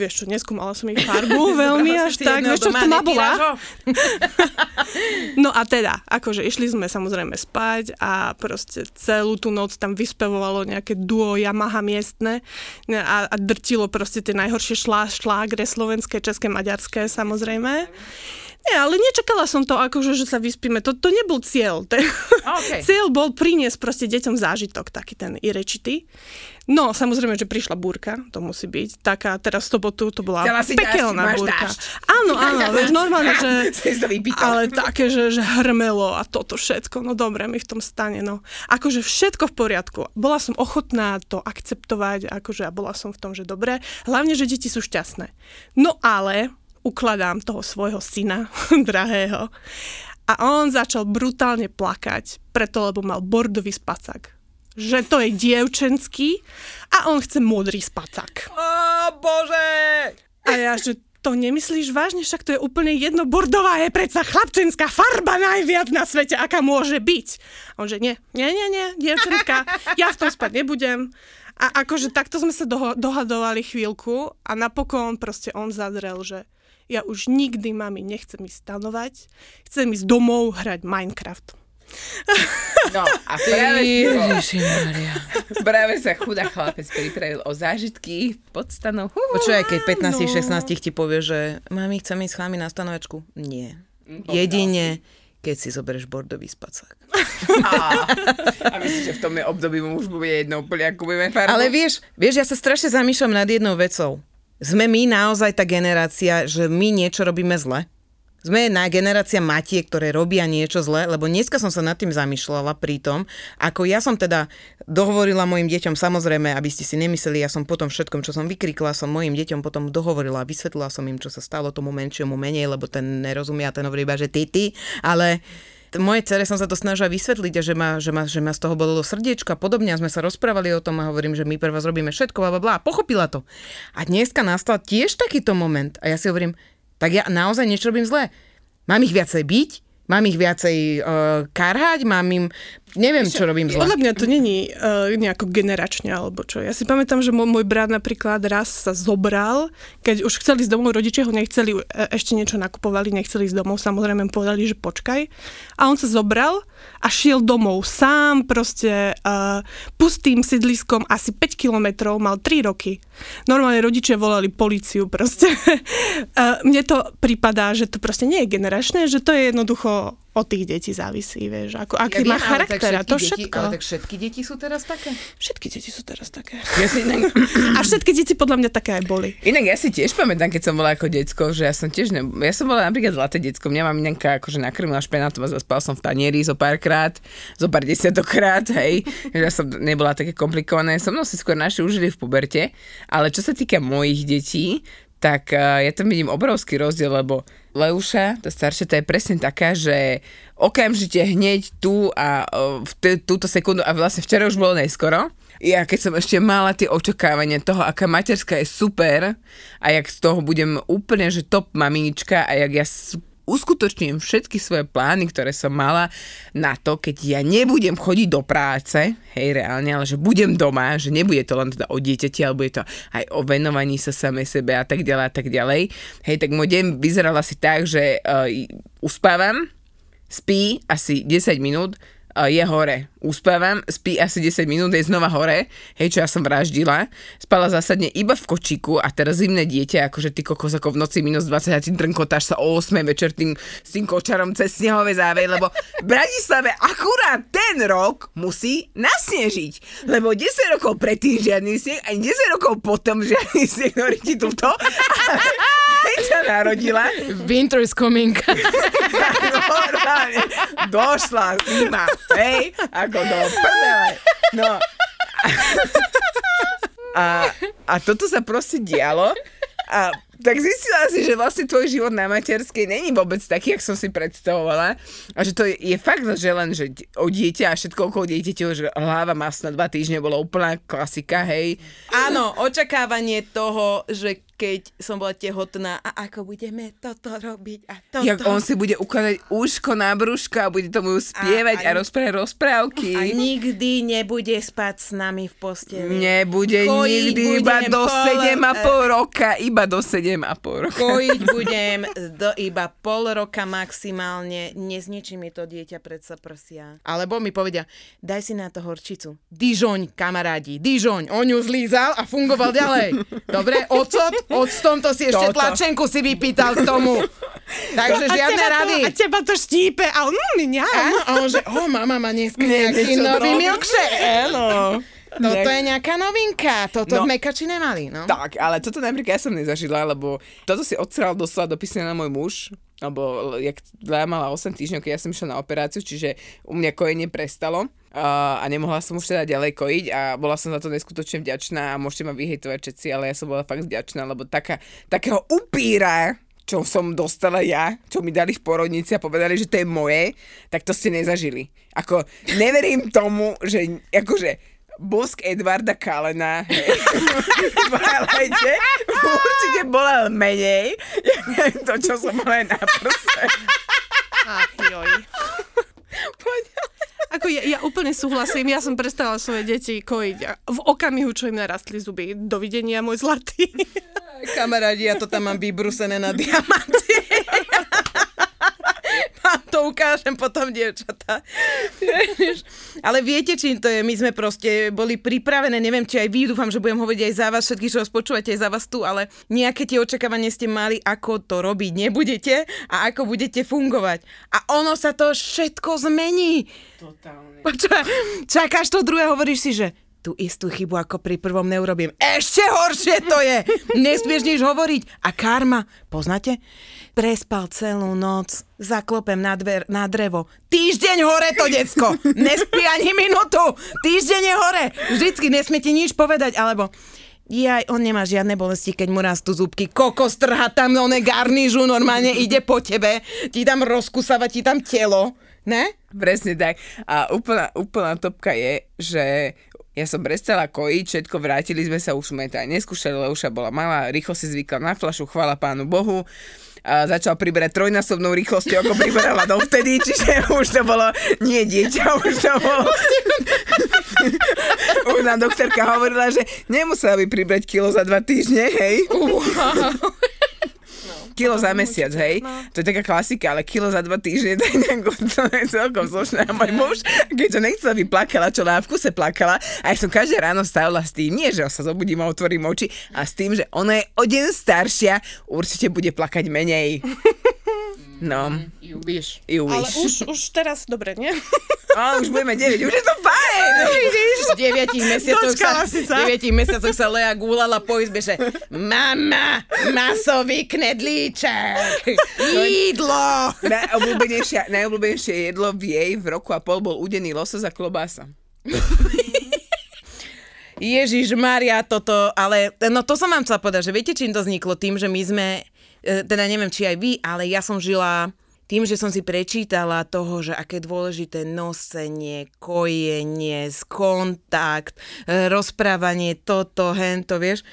[SPEAKER 5] Vieš čo, neskúmala som ich farbu veľmi až tak. Vieš čo,
[SPEAKER 2] doma,
[SPEAKER 5] to ma
[SPEAKER 2] nepíraš
[SPEAKER 5] bola. No a teda, akože išli sme samozrejme spať a proste celú tú noc tam vyspevovalo nejaké duo Yamaha miestne a, a drtilo proste tie najhoršie šlá, šlágre slovenské, české, maďarské samozrejme. Nie, ale nečakala som to, akože, že sa vyspíme. To, to nebol cieľ. Ten,
[SPEAKER 2] OK.
[SPEAKER 5] cieľ bol priniesť proste deťom zážitok, taký ten irečitý. No, samozrejme, že prišla búrka, to musí byť. Taká, teraz v sobotu to bola
[SPEAKER 3] Chcela
[SPEAKER 5] pekelná
[SPEAKER 3] máš
[SPEAKER 5] búrka.
[SPEAKER 3] dážď.
[SPEAKER 5] Áno, áno, vieš, normálne, že... Ale také, že, že hrmelo a toto všetko, no dobre, mi v tom stane, no. Akože všetko v poriadku. Bola som ochotná to akceptovať, akože a bola som v tom, že dobre. Hlavne, že deti sú šťastné. No ale ukladám toho svojho syna, drahého, a on začal brutálne plakať, preto lebo mal bordový spacák. Že to je dievčenský a on chce modrý spacák.
[SPEAKER 2] Ó, bože!
[SPEAKER 5] A ja, že to nemyslíš vážne, však to je úplne jedno, bordová je predsa chlapčenská farba najviac na svete, aká môže byť. A on že nie, nie, nie, nie, dievčenská, ja v tom spať nebudem. A akože takto sme sa doho- dohadovali chvíľku a napokon proste on zadrel, že ja už nikdy mami nechcem ísť stanovať, chcem ísť domov hrať Minecraft.
[SPEAKER 3] No a práve, práve sa chudá chlapec pripravil o zážitky pod stanou.
[SPEAKER 2] Počúvaj, keď 15
[SPEAKER 5] No.
[SPEAKER 2] 16 ti povie, že mami, chcem ísť s chami na stanovačku. Nie. Jedine, keď si zoberieš bordový spacák.
[SPEAKER 3] A myslíš, že v tom je období mu už bude jedno úplne, ako budeme farbu?
[SPEAKER 2] Ale vieš, vieš, ja sa strašne zamýšľam nad jednou vecou. Sme my naozaj tá generácia, že my niečo robíme zle? Sme na generácia matiek, ktoré robia niečo zle, lebo dneska som sa nad tým zamýšľala pri tom, ako ja som teda dohovorila mojim deťom, samozrejme, aby ste si nemysleli, ja som potom všetkom, čo som vykrikla, som mojim deťom potom dohovorila, vysvetlila som im, čo sa stalo tomu menšiemu menej, lebo ten nerozumie a ten hovorí iba, že ty, ty, ale mojej cere som sa to snažila vysvetliť, že ma, že, ma, že ma z toho bolelo a podobne a sme sa rozprávali o tom a hovorím, že my pre vás robíme všetko, bla, bla, pochopila to. A dneska nastal tiež takýto moment a ja si hovorím, tak ja naozaj niečo robím zle. Mám ich viacej byť? Mám ich viacej uh, karhať? Mám im... Neviem, čo robím zle.
[SPEAKER 5] Podľa mňa to není uh, nejako generačne alebo čo. Ja si pamätám, že môj, môj brat napríklad raz sa zobral, keď už chceli ísť domov, rodičia ho nechceli, e, ešte niečo nakupovali, nechceli ísť domov, samozrejme povedali, že počkaj. A on sa zobral a šiel domov sám, proste uh, pustým sídliskom asi 5 kilometrov, mal 3 roky. Normálne rodičia volali policiu proste. uh, mne to prípadá, že to proste nie je generačné, že to je jednoducho od tých detí závisí, vieš, ako, aký má charakter a to
[SPEAKER 2] deti,
[SPEAKER 5] všetko.
[SPEAKER 2] ale tak všetky deti sú teraz také?
[SPEAKER 5] Všetky deti sú teraz také.
[SPEAKER 3] Ja si inak,
[SPEAKER 5] A všetky deti podľa mňa také aj boli.
[SPEAKER 3] inak ja si tiež pamätám, keď som bola ako decko, že ja som tiež, ne, ja som bola napríklad zlaté decko, mňa maminka akože nakrmila špenátom a zaspala som v tanieri zo párkrát, zo pár desiatokrát, hej, že ja som nebola také komplikované, so mnou si skôr naši užili v puberte, ale čo sa týka mojich detí, tak uh, ja tam vidím obrovský rozdiel, lebo Leuša, tá staršia, tá je presne taká, že okamžite hneď tu a uh, v t- túto sekundu, a vlastne včera už bolo neskoro, ja keď som ešte mala tie očakávania toho, aká materská je super a jak z toho budem úplne, že top maminička a jak ja uskutočním všetky svoje plány, ktoré som mala na to, keď ja nebudem chodiť do práce, hej, reálne, ale že budem doma, že nebude to len teda o dieťati, ale bude to aj o venovaní sa samej sebe a tak ďalej a tak ďalej. Hej, tak môj deň vyzeral asi tak, že uh, uspávam, spí asi 10 minút, je hore. Uspávam, spí asi 10 minút, je znova hore. Hej, čo ja som vraždila. Spala zásadne iba v kočíku a teraz zimné dieťa, akože ty kokos ako v noci minus 20 a ty drnkotáš sa o 8 večer tým, s tým kočarom cez snehové závej, lebo v Bratislave akurát ten rok musí nasnežiť. Lebo 10 rokov predtým žiadny sneh, ani 10 rokov potom žiadny sneh, ktorý ti tuto. sa narodila,
[SPEAKER 2] Winter is coming.
[SPEAKER 3] normálne došla zima, hej, ako do prdele. No. A, a toto sa proste dialo a tak zistila si, že vlastne tvoj život na materskej není vôbec taký, jak som si predstavovala. A že to je, je fakt, že len že o dieťa a všetko okolo dieťaťa, že hlava masna dva týždne bola úplná klasika, hej.
[SPEAKER 2] Áno, očakávanie toho, že keď som bola tehotná a ako budeme toto robiť a toto.
[SPEAKER 3] Jak on si bude ukladať úško na brúško a bude tomu spievať a,
[SPEAKER 2] A- a-
[SPEAKER 3] rozprávať rozprávky.
[SPEAKER 2] A nikdy nebude spať s nami v posteli.
[SPEAKER 3] Nebude
[SPEAKER 2] Kojiť
[SPEAKER 3] nikdy iba do
[SPEAKER 2] pol-
[SPEAKER 3] 7 a pol roka. Iba do 7 a pol roka.
[SPEAKER 2] Kojiť budem do iba pol roka maximálne. Nezničí mi to dieťa predsa prsia. Alebo mi povedia, daj si na to horčicu. Dižoň, kamarádi, dižoň. On ju zlízal a fungoval ďalej. Dobre, ocot, octom to si ešte
[SPEAKER 3] Toto.
[SPEAKER 2] tlačenku si vypýtal k tomu. Takže žiadne
[SPEAKER 5] teba
[SPEAKER 2] rady.
[SPEAKER 5] To, a teba to štípe a on, mm, ňam.
[SPEAKER 2] A on že, o, mama má dneska nejaký nový milkshake.
[SPEAKER 3] Áno.
[SPEAKER 2] Toto je nejaká novinka. Toto
[SPEAKER 3] No.
[SPEAKER 2] v Mekači nemali, no.
[SPEAKER 3] Tak, ale toto napríklad ja som nezažila, lebo toto si odstral doslova do na môj muž, lebo jak Lea mala 8 týždňov, keď ja som išla na operáciu, čiže u mňa kojenie prestalo a, nemohla som už teda ďalej kojiť a bola som za to neskutočne vďačná a môžete ma vyhejtovať všetci, ale ja som bola fakt vďačná, lebo taká, takého upíra, čo som dostala ja, čo mi dali v porodnici a povedali, že to je moje, tak to ste nezažili. Ako, neverím tomu, že akože bosk Edvarda Kalena v Twilighte určite bola menej, to, čo som mala na prse.
[SPEAKER 5] Ach. Ako ja, ja úplne súhlasím, ja som prestala svoje deti kojiť v okamihu, čo im narastli zuby. Dovidenia, môj zlatý.
[SPEAKER 2] Kamarádi, ja to tam mám vybrusené na diamanty. To ukážem potom, dievčatá. Ale viete, čím to je? My sme proste boli pripravené, neviem, či aj vy, dúfam, že budem hovoriť aj za vás, všetky, čo vás počúvate, aj za vás tu, ale nejaké tie očakávanie ste mali, ako to robiť nebudete a ako budete fungovať. A ono sa to všetko zmení.
[SPEAKER 3] Totálne.
[SPEAKER 2] Počúvaj, čakáš to druhé, hovoríš si, že tú istú chybu ako pri prvom neurobím. Ešte horšie to je! Nesmieš nič hovoriť. A karma, poznáte? Prespal celú noc, zaklopem na, dver, na drevo. Týždeň hore to, decko! Nespí ani minútu! Týždeň je hore! Vždycky nesmie nič povedať, alebo Jaj, on nemá žiadne bolesti, keď mu rastú zúbky. Kokos trhá tam oné garnižu, normálne ide po tebe, ti tam rozkusáva, ti tam telo. Ne?
[SPEAKER 3] Presne tak. A úplná, úplná topka je, že ja som prestala kojiť, všetko vrátili sme sa, už sme to aj neskúšali, Leuša bola malá, rýchlo si zvykla na flašu, chvála pánu Bohu. Začal priberať trojnásobnou rýchlosťou, ako priberala dovtedy, čiže už to bolo nie dieťa, už to bolo... už nám doktorka hovorila, že nemusela by pribrať kilo za dva týždne, hej. Kilo za mesiac, hej. To je taká klasika, ale kilo za dva týždne, to je, nejako, to je celkom slušné. A môj muž, keď to nechcela, by plakala, čo na v kuse plakala. A ja som každé ráno stávala s tým, nie, že sa zobudím a otvorím oči, a s tým, že ona je o deň staršia, určite bude plakať menej. No,
[SPEAKER 2] Jubíš.
[SPEAKER 3] ju
[SPEAKER 5] Ale
[SPEAKER 3] víš.
[SPEAKER 5] už, už teraz, dobre, nie?
[SPEAKER 3] A už budeme 9, už je to fajn.
[SPEAKER 2] V deviatich mesiacoch
[SPEAKER 5] Dočkala
[SPEAKER 2] sa,
[SPEAKER 5] sa.
[SPEAKER 2] v deviatich mesiacoch sa Lea gúlala po izbe, že mama, masový knedlíček, jídlo.
[SPEAKER 3] Najobľúbenejšie, najobľúbenejšie jedlo v jej v roku a pol bol udený losos a klobása.
[SPEAKER 2] Ježiš Maria, toto, ale no to som vám chcela povedať, že viete, čím to vzniklo? Tým, že my sme, teda neviem, či aj vy, ale ja som žila tým, že som si prečítala toho, že aké dôležité nosenie, kojenie, kontakt, e, rozprávanie, toto, hento, vieš.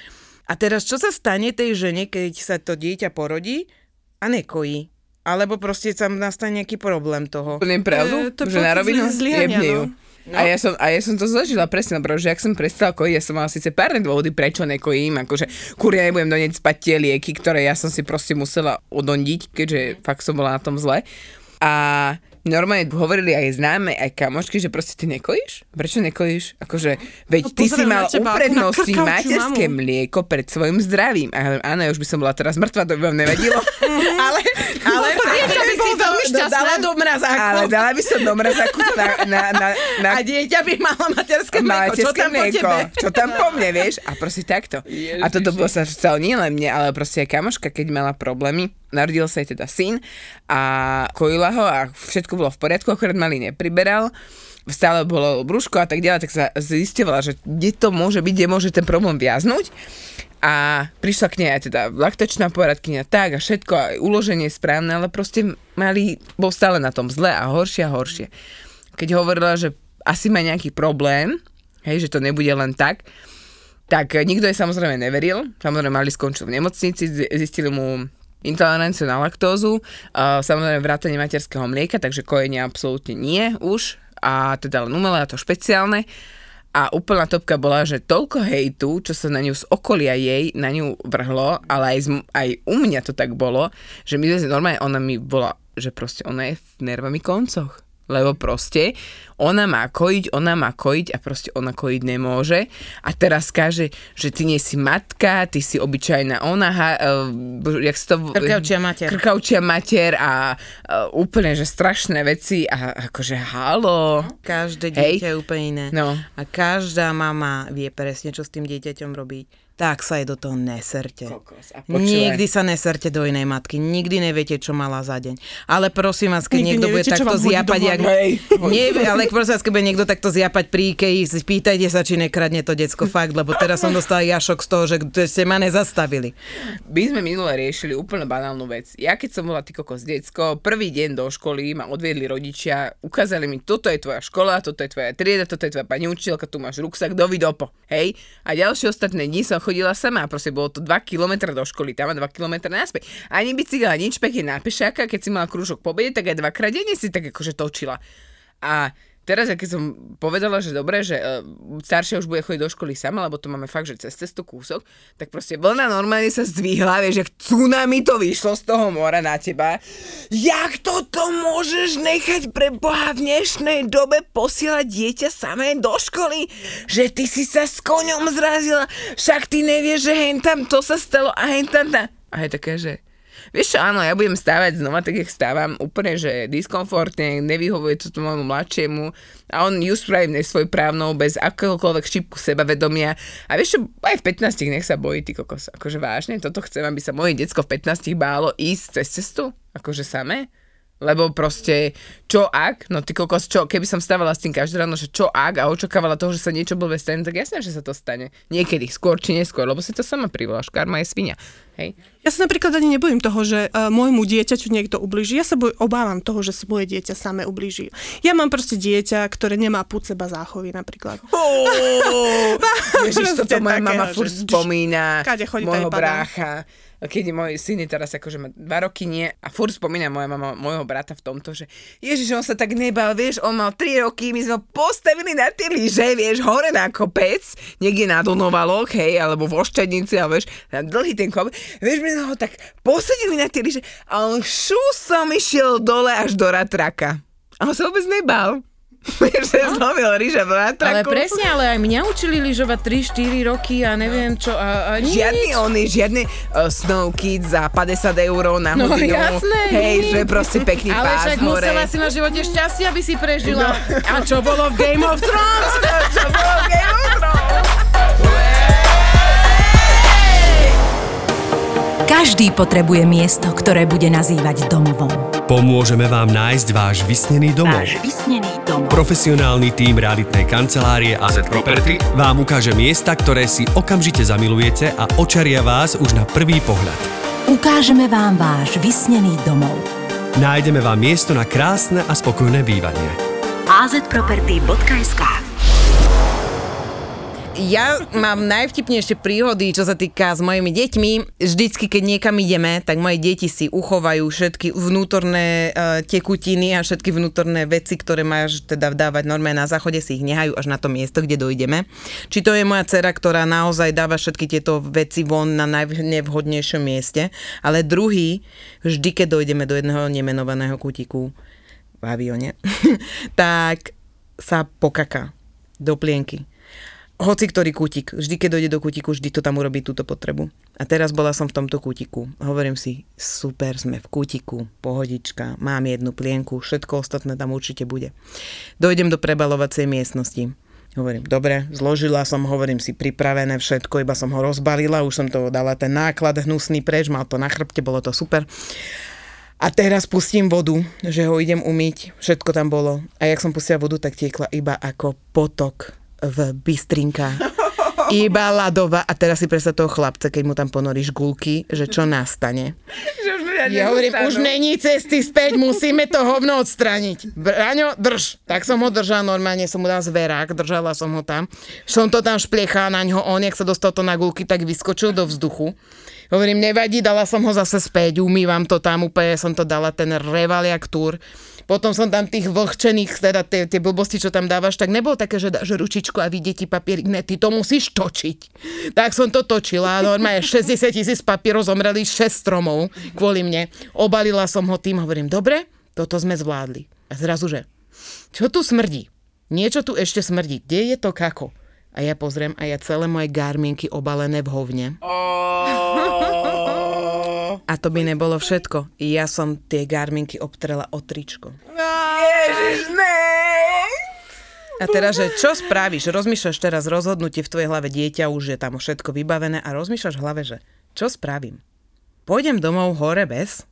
[SPEAKER 2] A teraz, čo sa stane tej žene, keď sa to dieťa porodí a nekojí? Alebo proste sa nastane nejaký problém toho.
[SPEAKER 3] Úplne pravdu,
[SPEAKER 5] E, to
[SPEAKER 3] že na rovinu
[SPEAKER 5] zlyhania,
[SPEAKER 3] ju.
[SPEAKER 5] No.
[SPEAKER 3] A, ja som, a ja som to zažila presne, bro, že ak som prestala kojiť, ja som mala síce párne dôvody, prečo nekojím, akože kurja nebudem donieť spať tie lieky, ktoré ja som si proste musela odondiť, keďže fakt som bola na tom zle. A normálne hovorili aj známe, aj kamošky, že proste ty nekojíš? Prečo nekojíš? Akože, veď
[SPEAKER 5] No,
[SPEAKER 3] ty si mal
[SPEAKER 5] krkavčiu
[SPEAKER 3] materské
[SPEAKER 5] mamu.
[SPEAKER 3] mlieko pred svojim zdravím. A áno, ja už by som bola teraz mŕtva, to by vám nevadilo. ale, ale,
[SPEAKER 5] to dieťa by bolo veľmi šťastné.
[SPEAKER 2] Dala do mrazáku.
[SPEAKER 3] ale dala by som do mrazáku na, na, na, na
[SPEAKER 2] A dieťa by malo materské mlieko. Čo tam po
[SPEAKER 3] mlieko.
[SPEAKER 2] tebe?
[SPEAKER 3] Čo tam po mne, vieš? A proste takto. A toto bolo sa stalo nie len mne, ale proste aj kamoška, keď mala problémy, narodil sa jej teda syn a kojila ho a všetko bolo v poriadku, akorát malý nepriberal stále bolo brúško a tak ďalej, tak sa zistovala, že kde to môže byť, kde môže ten problém viaznuť. A prišla k nej aj teda laktačná poradkynia, tak a všetko, aj uloženie správne, ale proste malý bol stále na tom zle a horšie a horšie. Keď hovorila, že asi má nejaký problém, hej, že to nebude len tak, tak nikto jej samozrejme neveril. Samozrejme, mali skončil v nemocnici, zi- zistili mu intoleranciu na laktózu, samozrejme vrátanie materského mlieka, takže kojenie absolútne nie už, a teda len umelé a to špeciálne. A úplná topka bola, že toľko hejtu, čo sa na ňu z okolia jej na ňu vrhlo, ale aj, z, aj u mňa to tak bolo, že my sme normálne, ona mi bola, že proste ona je v nervami koncoch lebo proste ona má kojiť, ona má kojiť a proste ona kojiť nemôže a teraz kaže, že ty nie si matka, ty si obyčajná ona, ha, uh, jak to...
[SPEAKER 2] Krkavčia mater.
[SPEAKER 3] Krkavčia mater a uh, úplne, že strašné veci a akože halo.
[SPEAKER 2] Každé
[SPEAKER 3] Hej.
[SPEAKER 2] dieťa je úplne iné.
[SPEAKER 3] No.
[SPEAKER 2] A každá mama vie presne, čo s tým dieťaťom robiť. Tak sa jej do toho neserte.
[SPEAKER 3] Kokos.
[SPEAKER 2] Nikdy sa neserte do inej matky. Nikdy neviete, čo mala za deň. Ale prosím vás, keď
[SPEAKER 5] Nikdy
[SPEAKER 2] niekto bude
[SPEAKER 5] neviete, čo
[SPEAKER 2] takto zjapať, jak...
[SPEAKER 3] Hej.
[SPEAKER 2] Nie, ale prosím vás, bude niekto takto zjapať pri Ikei, spýtajte sa, či nekradne to decko fakt, lebo teraz som dostala jašok z toho, že ste ma nezastavili.
[SPEAKER 3] My sme minule riešili úplne banálnu vec. Ja keď som bola ty kokos decko, prvý deň do školy ma odviedli rodičia, ukázali mi, toto je tvoja škola, toto je tvoja trieda, toto je tvoja pani učiteľka, tu máš ruksak, dovidopo. Hej? A ďalšie ostatné dni som chodila sama, proste bolo to 2 km do školy, tam a 2 km naspäť. Ani bicykel, nič pekne na pešáka, keď si mala krúžok po obede, tak aj dvakrát denne si tak akože točila. A teraz, keď som povedala, že dobre, že uh, staršia už bude chodiť do školy sama, lebo to máme fakt, že cez cestu kúsok, tak proste vlna normálne sa zdvihla, vieš, že tsunami to vyšlo z toho mora na teba. Jak toto môžeš nechať pre Boha v dnešnej dobe posielať dieťa samé do školy? Že ty si sa s koňom zrazila, však ty nevieš, že hen tam to sa stalo a hen tam tá. A je také, že Vieš čo, áno, ja budem stávať znova tak, jak stávam, úplne, že diskomfortne, nevyhovuje to tomu môjmu mladšiemu a on ju spraví nesvojprávnou, bez akéhokoľvek šípku sebavedomia. A vieš čo, aj v 15 nech sa bojí, ty kokos. Akože vážne, toto chcem, aby sa moje decko v 15 bálo ísť cez cestu? Akože samé? Lebo proste, čo ak, no ty kokos, čo, keby som stávala s tým každé ráno, že čo ak a očakávala toho, že sa niečo blbé stane, tak jasné, že sa to stane. Niekedy, skôr či neskôr, lebo si to sama privoláš, karma je svinia. Hej?
[SPEAKER 5] Ja sa napríklad ani nebojím toho, že uh, môjmu dieťaťu niekto ublíži. Ja sa boj, obávam toho, že sa moje dieťa samé ublíži. Ja mám proste dieťa, ktoré nemá púd seba záchovy napríklad.
[SPEAKER 3] Oh, Ježiš, toto moja mama furt spomína.
[SPEAKER 5] kade chodí,
[SPEAKER 3] môjho brácha. Keď môj syn je teraz akože má dva roky nie a furt spomína moja mama môjho brata v tomto, že Ježiš, on sa tak nebal, vieš, on mal 3 roky, my sme ho postavili na tie lyže, vieš, hore na kopec, niekde na Donovaloch, hej, alebo v Ošťadnici, alebo vieš, na dlhý ten kopec, vieš, my sme ho tak posadili na tie lyže a on šusom išiel dole až do Ratraka. A on sa vôbec nebal. Že zlomil ryža v Ratraku.
[SPEAKER 2] Ale presne, ale aj mňa učili lyžovať 3-4 roky a neviem čo. A, a nič.
[SPEAKER 3] Žiadny ony, žiadny uh, Snow Kids za 50 eur na
[SPEAKER 2] No,
[SPEAKER 3] hodinu.
[SPEAKER 2] jasné,
[SPEAKER 3] Hej,
[SPEAKER 2] nič.
[SPEAKER 3] že proste pekný
[SPEAKER 2] Ale
[SPEAKER 3] pás
[SPEAKER 2] však
[SPEAKER 3] hore.
[SPEAKER 2] musela si na živote šťastie, aby si prežila. A čo bolo v Game of Thrones?
[SPEAKER 3] Čo bolo Game of Thrones?
[SPEAKER 7] Každý potrebuje miesto, ktoré bude nazývať domovom.
[SPEAKER 8] Pomôžeme vám nájsť váš vysnený domov.
[SPEAKER 7] Váš vysnený domov.
[SPEAKER 8] Profesionálny tím realitnej kancelárie AZ Property vám ukáže miesta, ktoré si okamžite zamilujete a očaria vás už na prvý pohľad.
[SPEAKER 7] Ukážeme vám váš vysnený domov.
[SPEAKER 8] Nájdeme vám miesto na krásne a spokojné bývanie.
[SPEAKER 7] azproperty.sk
[SPEAKER 2] Ja mám najvtipnejšie príhody, čo sa týka s mojimi deťmi. Vždycky, keď niekam ideme, tak moje deti si uchovajú všetky vnútorné uh, tekutiny a všetky vnútorné veci, ktoré máš teda vdávať normálne na záchode, si ich nehajú až na to miesto, kde dojdeme. Či to je moja dcera, ktorá naozaj dáva všetky tieto veci von na najnevhodnejšom mieste, ale druhý, vždy, keď dojdeme do jedného nemenovaného kutiku, v avione, tak sa pokaká do plienky. Hoci ktorý kútik, vždy keď dojde do kútiku, vždy to tam urobí túto potrebu. A teraz bola som v tomto kútiku. Hovorím si, super, sme v kútiku, pohodička, mám jednu plienku, všetko ostatné tam určite bude. Dojdem do prebalovacej miestnosti. Hovorím, dobre, zložila som, hovorím si, pripravené všetko, iba som ho rozbalila, už som to dala ten náklad hnusný preč, mal to na chrbte, bolo to super. A teraz pustím vodu, že ho idem umyť, všetko tam bolo. A jak som pustila vodu, tak tiekla iba ako potok v bystrinkách. Iba ľadová. A teraz si predstav toho chlapca, keď mu tam ponoríš gulky, že čo nastane.
[SPEAKER 3] Že už ľudia
[SPEAKER 2] Ja hovorím, už není cesty späť, musíme to hovno odstrániť. Braňo, drž. Tak som ho držala normálne, som mu dal zverák, držala som ho tam. Som to tam špliechala na ňo, on, jak sa dostal to na gulky, tak vyskočil do vzduchu. Hovorím, nevadí, dala som ho zase späť, umývam to tam, úplne som to dala, ten revaliak túr. Potom som tam tých vlhčených, teda tie, tie blbosti, čo tam dávaš, tak nebolo také, že dáš ručičku a vidie ti papierik. Ne, ty to musíš točiť. Tak som to točila, normálne 60 tisíc papierov zomreli 6 stromov kvôli mne. Obalila som ho tým, hovorím, dobre, toto sme zvládli. A zrazu, že čo tu smrdí? Niečo tu ešte smrdí. Kde je to kako? A ja pozriem a ja celé moje garminky obalené v hovne. A to by nebolo všetko. Ja som tie garminky obtrela o tričko.
[SPEAKER 3] Ježiš, ne!
[SPEAKER 2] A teraz, že čo spravíš? Rozmýšľaš teraz rozhodnutie v tvojej hlave dieťa, už je tam všetko vybavené a rozmýšľaš v hlave, že čo spravím? Pôjdem domov hore bez?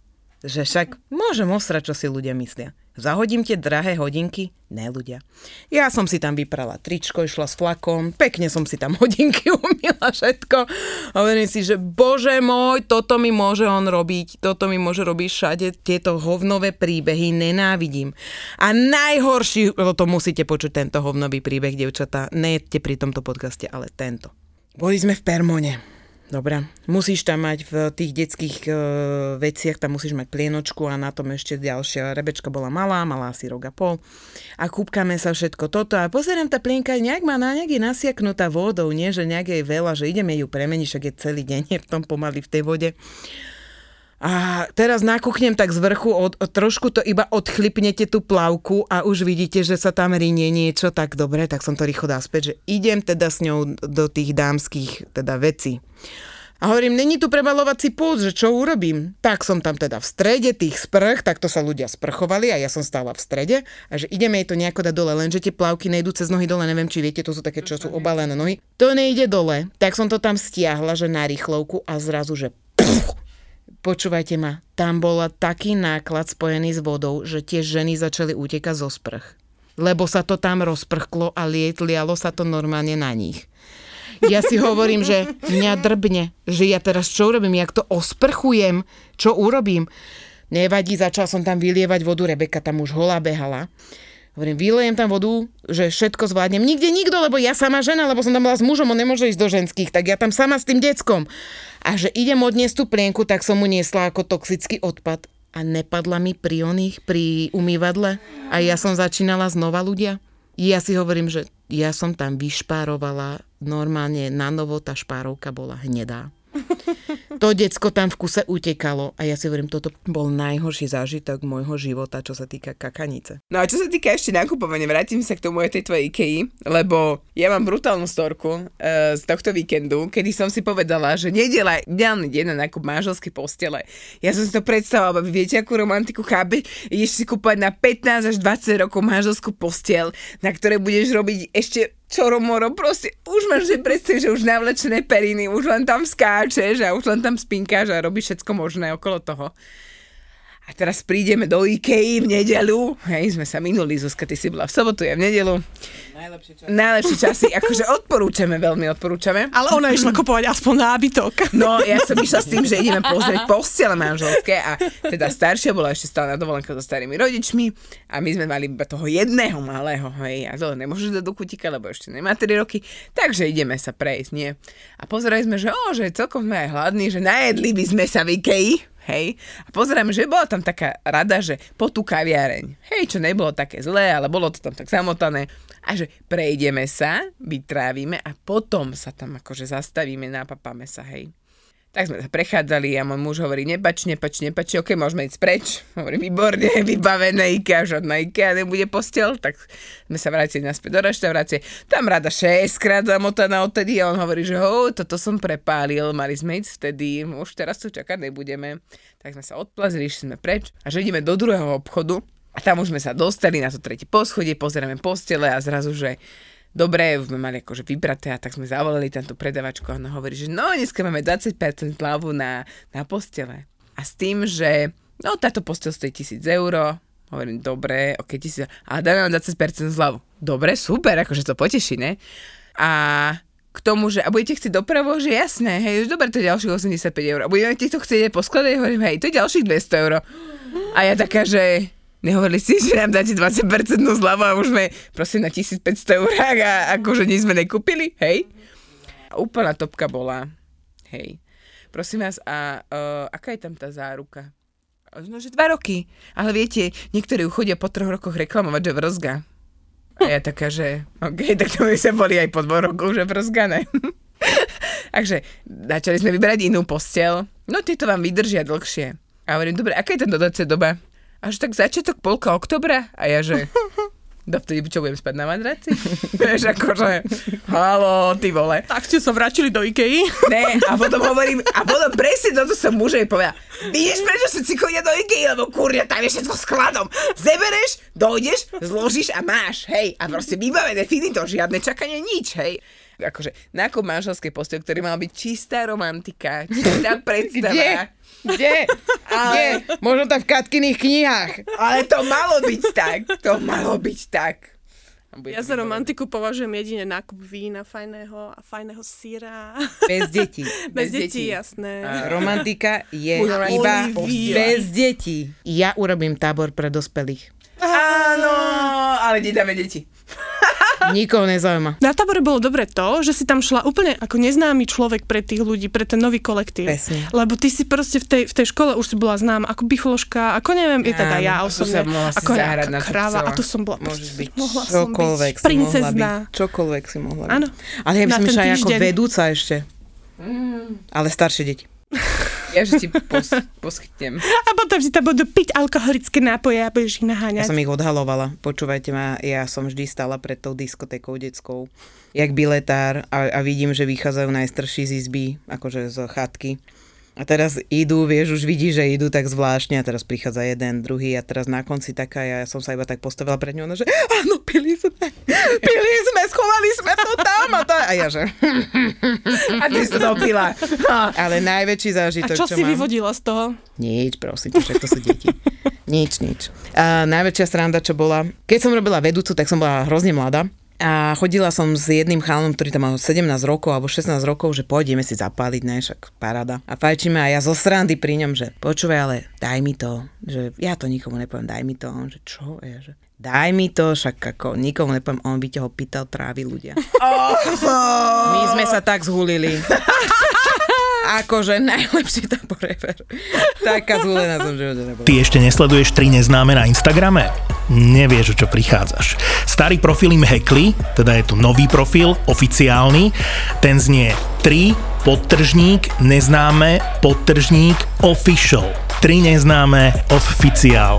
[SPEAKER 2] Že však môžem osrať, čo si ľudia myslia. Zahodím tie drahé hodinky? Ne, ľudia. Ja som si tam vyprala tričko, išla s flakom, pekne som si tam hodinky umila všetko. Hovorím si, že bože môj, toto mi môže on robiť, toto mi môže robiť všade, tieto hovnové príbehy nenávidím. A najhorší, to musíte počuť, tento hovnový príbeh, devčatá, nejete pri tomto podcaste, ale tento. Boli sme v Permone. Dobre, musíš tam mať v tých detských e, veciach, tam musíš mať plienočku a na tom ešte ďalšia. Rebečka bola malá, malá asi rok a pol. A kúpkame sa všetko toto a pozerám, tá plienka nejak má na nejak je nasiaknutá vodou, nie, že nejak je veľa, že ideme ju premeniť, však je celý deň je v tom pomaly v tej vode. A teraz nakúchnem tak z vrchu, trošku to iba odchlipnete tú plavku a už vidíte, že sa tam rinie niečo, tak dobre, tak som to rýchlo dal späť, že idem teda s ňou do tých dámskych teda vecí. A hovorím, není tu prebalovací pult, že čo urobím? Tak som tam teda v strede tých sprch, takto sa ľudia sprchovali a ja som stála v strede a že ideme jej to nejako dať dole, lenže tie plavky nejdú cez nohy dole, neviem, či viete, to sú také, čo sú obalené nohy. To nejde dole, tak som to tam stiahla, že na rýchlovku a zrazu, že Počúvajte ma, tam bola taký náklad spojený s vodou, že tie ženy začali utekať zo sprch. Lebo sa to tam rozprchlo a liet, lialo sa to normálne na nich. Ja si hovorím, že mňa drbne, že ja teraz čo urobím, jak to osprchujem, čo urobím. Nevadí, začal som tam vylievať vodu, Rebeka tam už holá behala. Hovorím, vylejem tam vodu, že všetko zvládnem. Nikde nikto, lebo ja sama žena, lebo som tam bola s mužom, on nemôže ísť do ženských, tak ja tam sama s tým deckom. A že idem odniesť tú plienku, tak som mu niesla ako toxický odpad a nepadla mi pri oných, pri umývadle a ja som začínala znova ľudia. Ja si hovorím, že ja som tam vyšpárovala, normálne na novo tá špárovka bola hnedá. To decko tam v kuse utekalo a ja si hovorím, toto bol najhorší zážitok môjho života, čo sa týka kakanice.
[SPEAKER 3] No a čo sa týka ešte nakupovania, vrátim sa k tomu aj tej tvojej Ikei, lebo ja mám brutálnu storku uh, z tohto víkendu, kedy som si povedala, že nedela ideálny deň na nákup manželskej postele. Ja som si to predstavovala, vy viete, akú romantiku chápe, ideš si kúpať na 15 až 20 rokov manželskú postel, na ktorej budeš robiť ešte čoromoro, proste už máš že predstav, že už navlečené periny, už len tam skáčeš a už len tam spinkáš a robíš všetko možné okolo toho. A teraz prídeme do Ikei v nedelu. Hej, sme sa minuli, Zuzka, ty si bola v sobotu, ja v nedelu. Najlepšie časy. Najlepšie časy, akože odporúčame, veľmi odporúčame.
[SPEAKER 5] Ale ona išla kupovať aspoň nábytok.
[SPEAKER 3] No, ja som išla s tým, že ideme pozrieť postele manželské a teda staršia bola ešte stále na dovolenke so starými rodičmi a my sme mali iba toho jedného malého, hej, a to nemôžeš dať do kutika, lebo ešte nemá 3 roky, takže ideme sa prejsť, nie? A pozerali sme, že o, že celkom sme aj hladní, že najedli by sme sa v Ikei, hej, a pozerám, že bola tam taká rada, že po tú kaviareň, hej, čo nebolo také zlé, ale bolo to tam tak zamotané, a že prejdeme sa, vytrávime a potom sa tam akože zastavíme, napapáme sa, hej. Tak sme sa prechádzali a môj muž hovorí, nepač, nepač, nepač, ok, môžeme ísť preč. Hovorím, výborne, vybavené IKEA, žiadna IKEA nebude postel. Tak sme sa vrátili naspäť do reštaurácie. Tam rada 6 krát zamotaná odtedy a on hovorí, že ho, toto som prepálil, mali sme ísť vtedy, už teraz tu čakať nebudeme. Tak sme sa odplazili, išli sme preč a že ideme do druhého obchodu. A tam už sme sa dostali na to tretie poschodie, pozeráme postele a zrazu, že dobre, sme mali akože vybraté a tak sme zavolali tento predavačku a ona hovorí, že no dneska máme 20% zľavu na, na postele. A s tým, že no táto postel stojí 1000 eur, hovorím, dobre, ok, 1000 a dáme vám 20% zľavu. Dobre, super, akože to poteší, ne? A k tomu, že a budete chcieť dopravu, že jasné, hej, už dobre, to je ďalších 85 eur. A budeme ti to chcieť aj poskladať, hovorím, hej, to je ďalších 200 eur. A ja taká, že nehovorili si, že nám dáte 20% zľavu a už sme proste na 1500 eur a akože nič sme nekúpili, hej. A úplná topka bola, hej. Prosím vás, a uh, aká je tam tá záruka? No, že dva roky. Ale viete, niektorí ju chodia po troch rokoch reklamovať, že vrzga. A ja taká, že OK, tak to by sa boli aj po dvoch rokoch, že vrzgané. Takže začali sme vyberať inú postel. No tieto vám vydržia dlhšie. A hovorím, dobre, aká je tá dodacia doba? Až tak začiatok polka oktobra? A ja, že dovtedy čo budem spať na madraci? Vieš, akože, halo, ty vole.
[SPEAKER 5] Tak ste sa vrátili do Ikei.
[SPEAKER 3] Ne, a potom hovorím, a potom presne toto som mužovi povedal. Vidíš, prečo sa cikovia do Ikei, lebo kurňa, tam je všetko skladom. Zebereš, dojdeš, zložíš a máš, hej. A proste vybavené, finito, žiadne čakanie, nič, hej. Akože, nákup manželskej postel, ktorý mal byť čistá romantika, čistá predstava.
[SPEAKER 2] Kde? Kde? Kde? Možno tam v Katkyných knihách.
[SPEAKER 3] Ale to malo byť tak, to malo byť tak.
[SPEAKER 5] Ja
[SPEAKER 3] to
[SPEAKER 5] za romantiku považujem jedine nákup vína fajného a fajného síra.
[SPEAKER 2] Bez detí.
[SPEAKER 5] Bez,
[SPEAKER 3] Bez
[SPEAKER 5] detí, jasné.
[SPEAKER 2] A romantika je
[SPEAKER 3] Olivia.
[SPEAKER 2] iba
[SPEAKER 5] Olivia.
[SPEAKER 2] bez detí. Ja urobím tábor pre dospelých.
[SPEAKER 3] Áno, ale nedáme deti.
[SPEAKER 2] Nikoho nezaujíma.
[SPEAKER 5] Na tábore bolo dobre to, že si tam šla úplne ako neznámy človek pre tých ľudí, pre ten nový kolektív.
[SPEAKER 2] Presne.
[SPEAKER 5] Lebo ty si proste v tej, v tej škole už si bola známa ako bifloška, ako neviem, je teda ja osobne, ako nejaká
[SPEAKER 3] to
[SPEAKER 5] kráva. A tu som bola proste,
[SPEAKER 2] byť
[SPEAKER 5] mohla som
[SPEAKER 2] čokoľvek.
[SPEAKER 5] byť princezná.
[SPEAKER 2] byť. Čokoľvek si mohla byť.
[SPEAKER 5] Áno.
[SPEAKER 2] Ale ja
[SPEAKER 5] ten
[SPEAKER 2] že aj ako vedúca ešte. Ale staršie deti.
[SPEAKER 3] Ja, že ti pos, poskytnem.
[SPEAKER 5] A potom si tam budú piť alkoholické nápoje a budeš ich
[SPEAKER 2] Ja
[SPEAKER 5] naháňať.
[SPEAKER 2] som ich odhalovala. Počúvajte ma, ja som vždy stála pred tou diskotékou detskou, jak biletár a, a vidím, že vychádzajú najstarší z izby, akože z chatky. A teraz idú, vieš, už vidí, že idú tak zvláštne a teraz prichádza jeden, druhý a teraz na konci taká, ja som sa iba tak postavila pred ňou, že áno, pili sme, pili sme, schovali sme to tam a tá. A ja, že
[SPEAKER 3] A ty si to dopila. Ha.
[SPEAKER 2] ale najväčší
[SPEAKER 5] A
[SPEAKER 2] zážitok,
[SPEAKER 5] čo si
[SPEAKER 2] mám.
[SPEAKER 5] vyvodila z toho?
[SPEAKER 2] Nič, prosím, však to sú deti. nič, nič. A najväčšia sranda, čo bola, keď som robila vedúcu, tak som bola hrozne mladá. A chodila som s jedným chalom, ktorý tam mal 17 rokov alebo 16 rokov, že pôjdeme si zapáliť, ne, však paráda. A fajčíme a ja zo srandy pri ňom, že počúvaj, ale daj mi to, že ja to nikomu nepoviem, daj mi to. A On, že čo? A ja, že daj mi to, však ako nikomu nepoviem, on by ťa ho pýtal trávy ľudia. My sme sa tak zhulili. akože najlepšie tábor ever. Taká zúlená som živote nebola.
[SPEAKER 4] Ty ešte nesleduješ tri neznáme na Instagrame? Nevieš, o čo prichádzaš. Starý profil im hackli, teda je tu nový profil, oficiálny. Ten znie 3 podtržník neznáme podtržník official. 3 neznáme oficiál.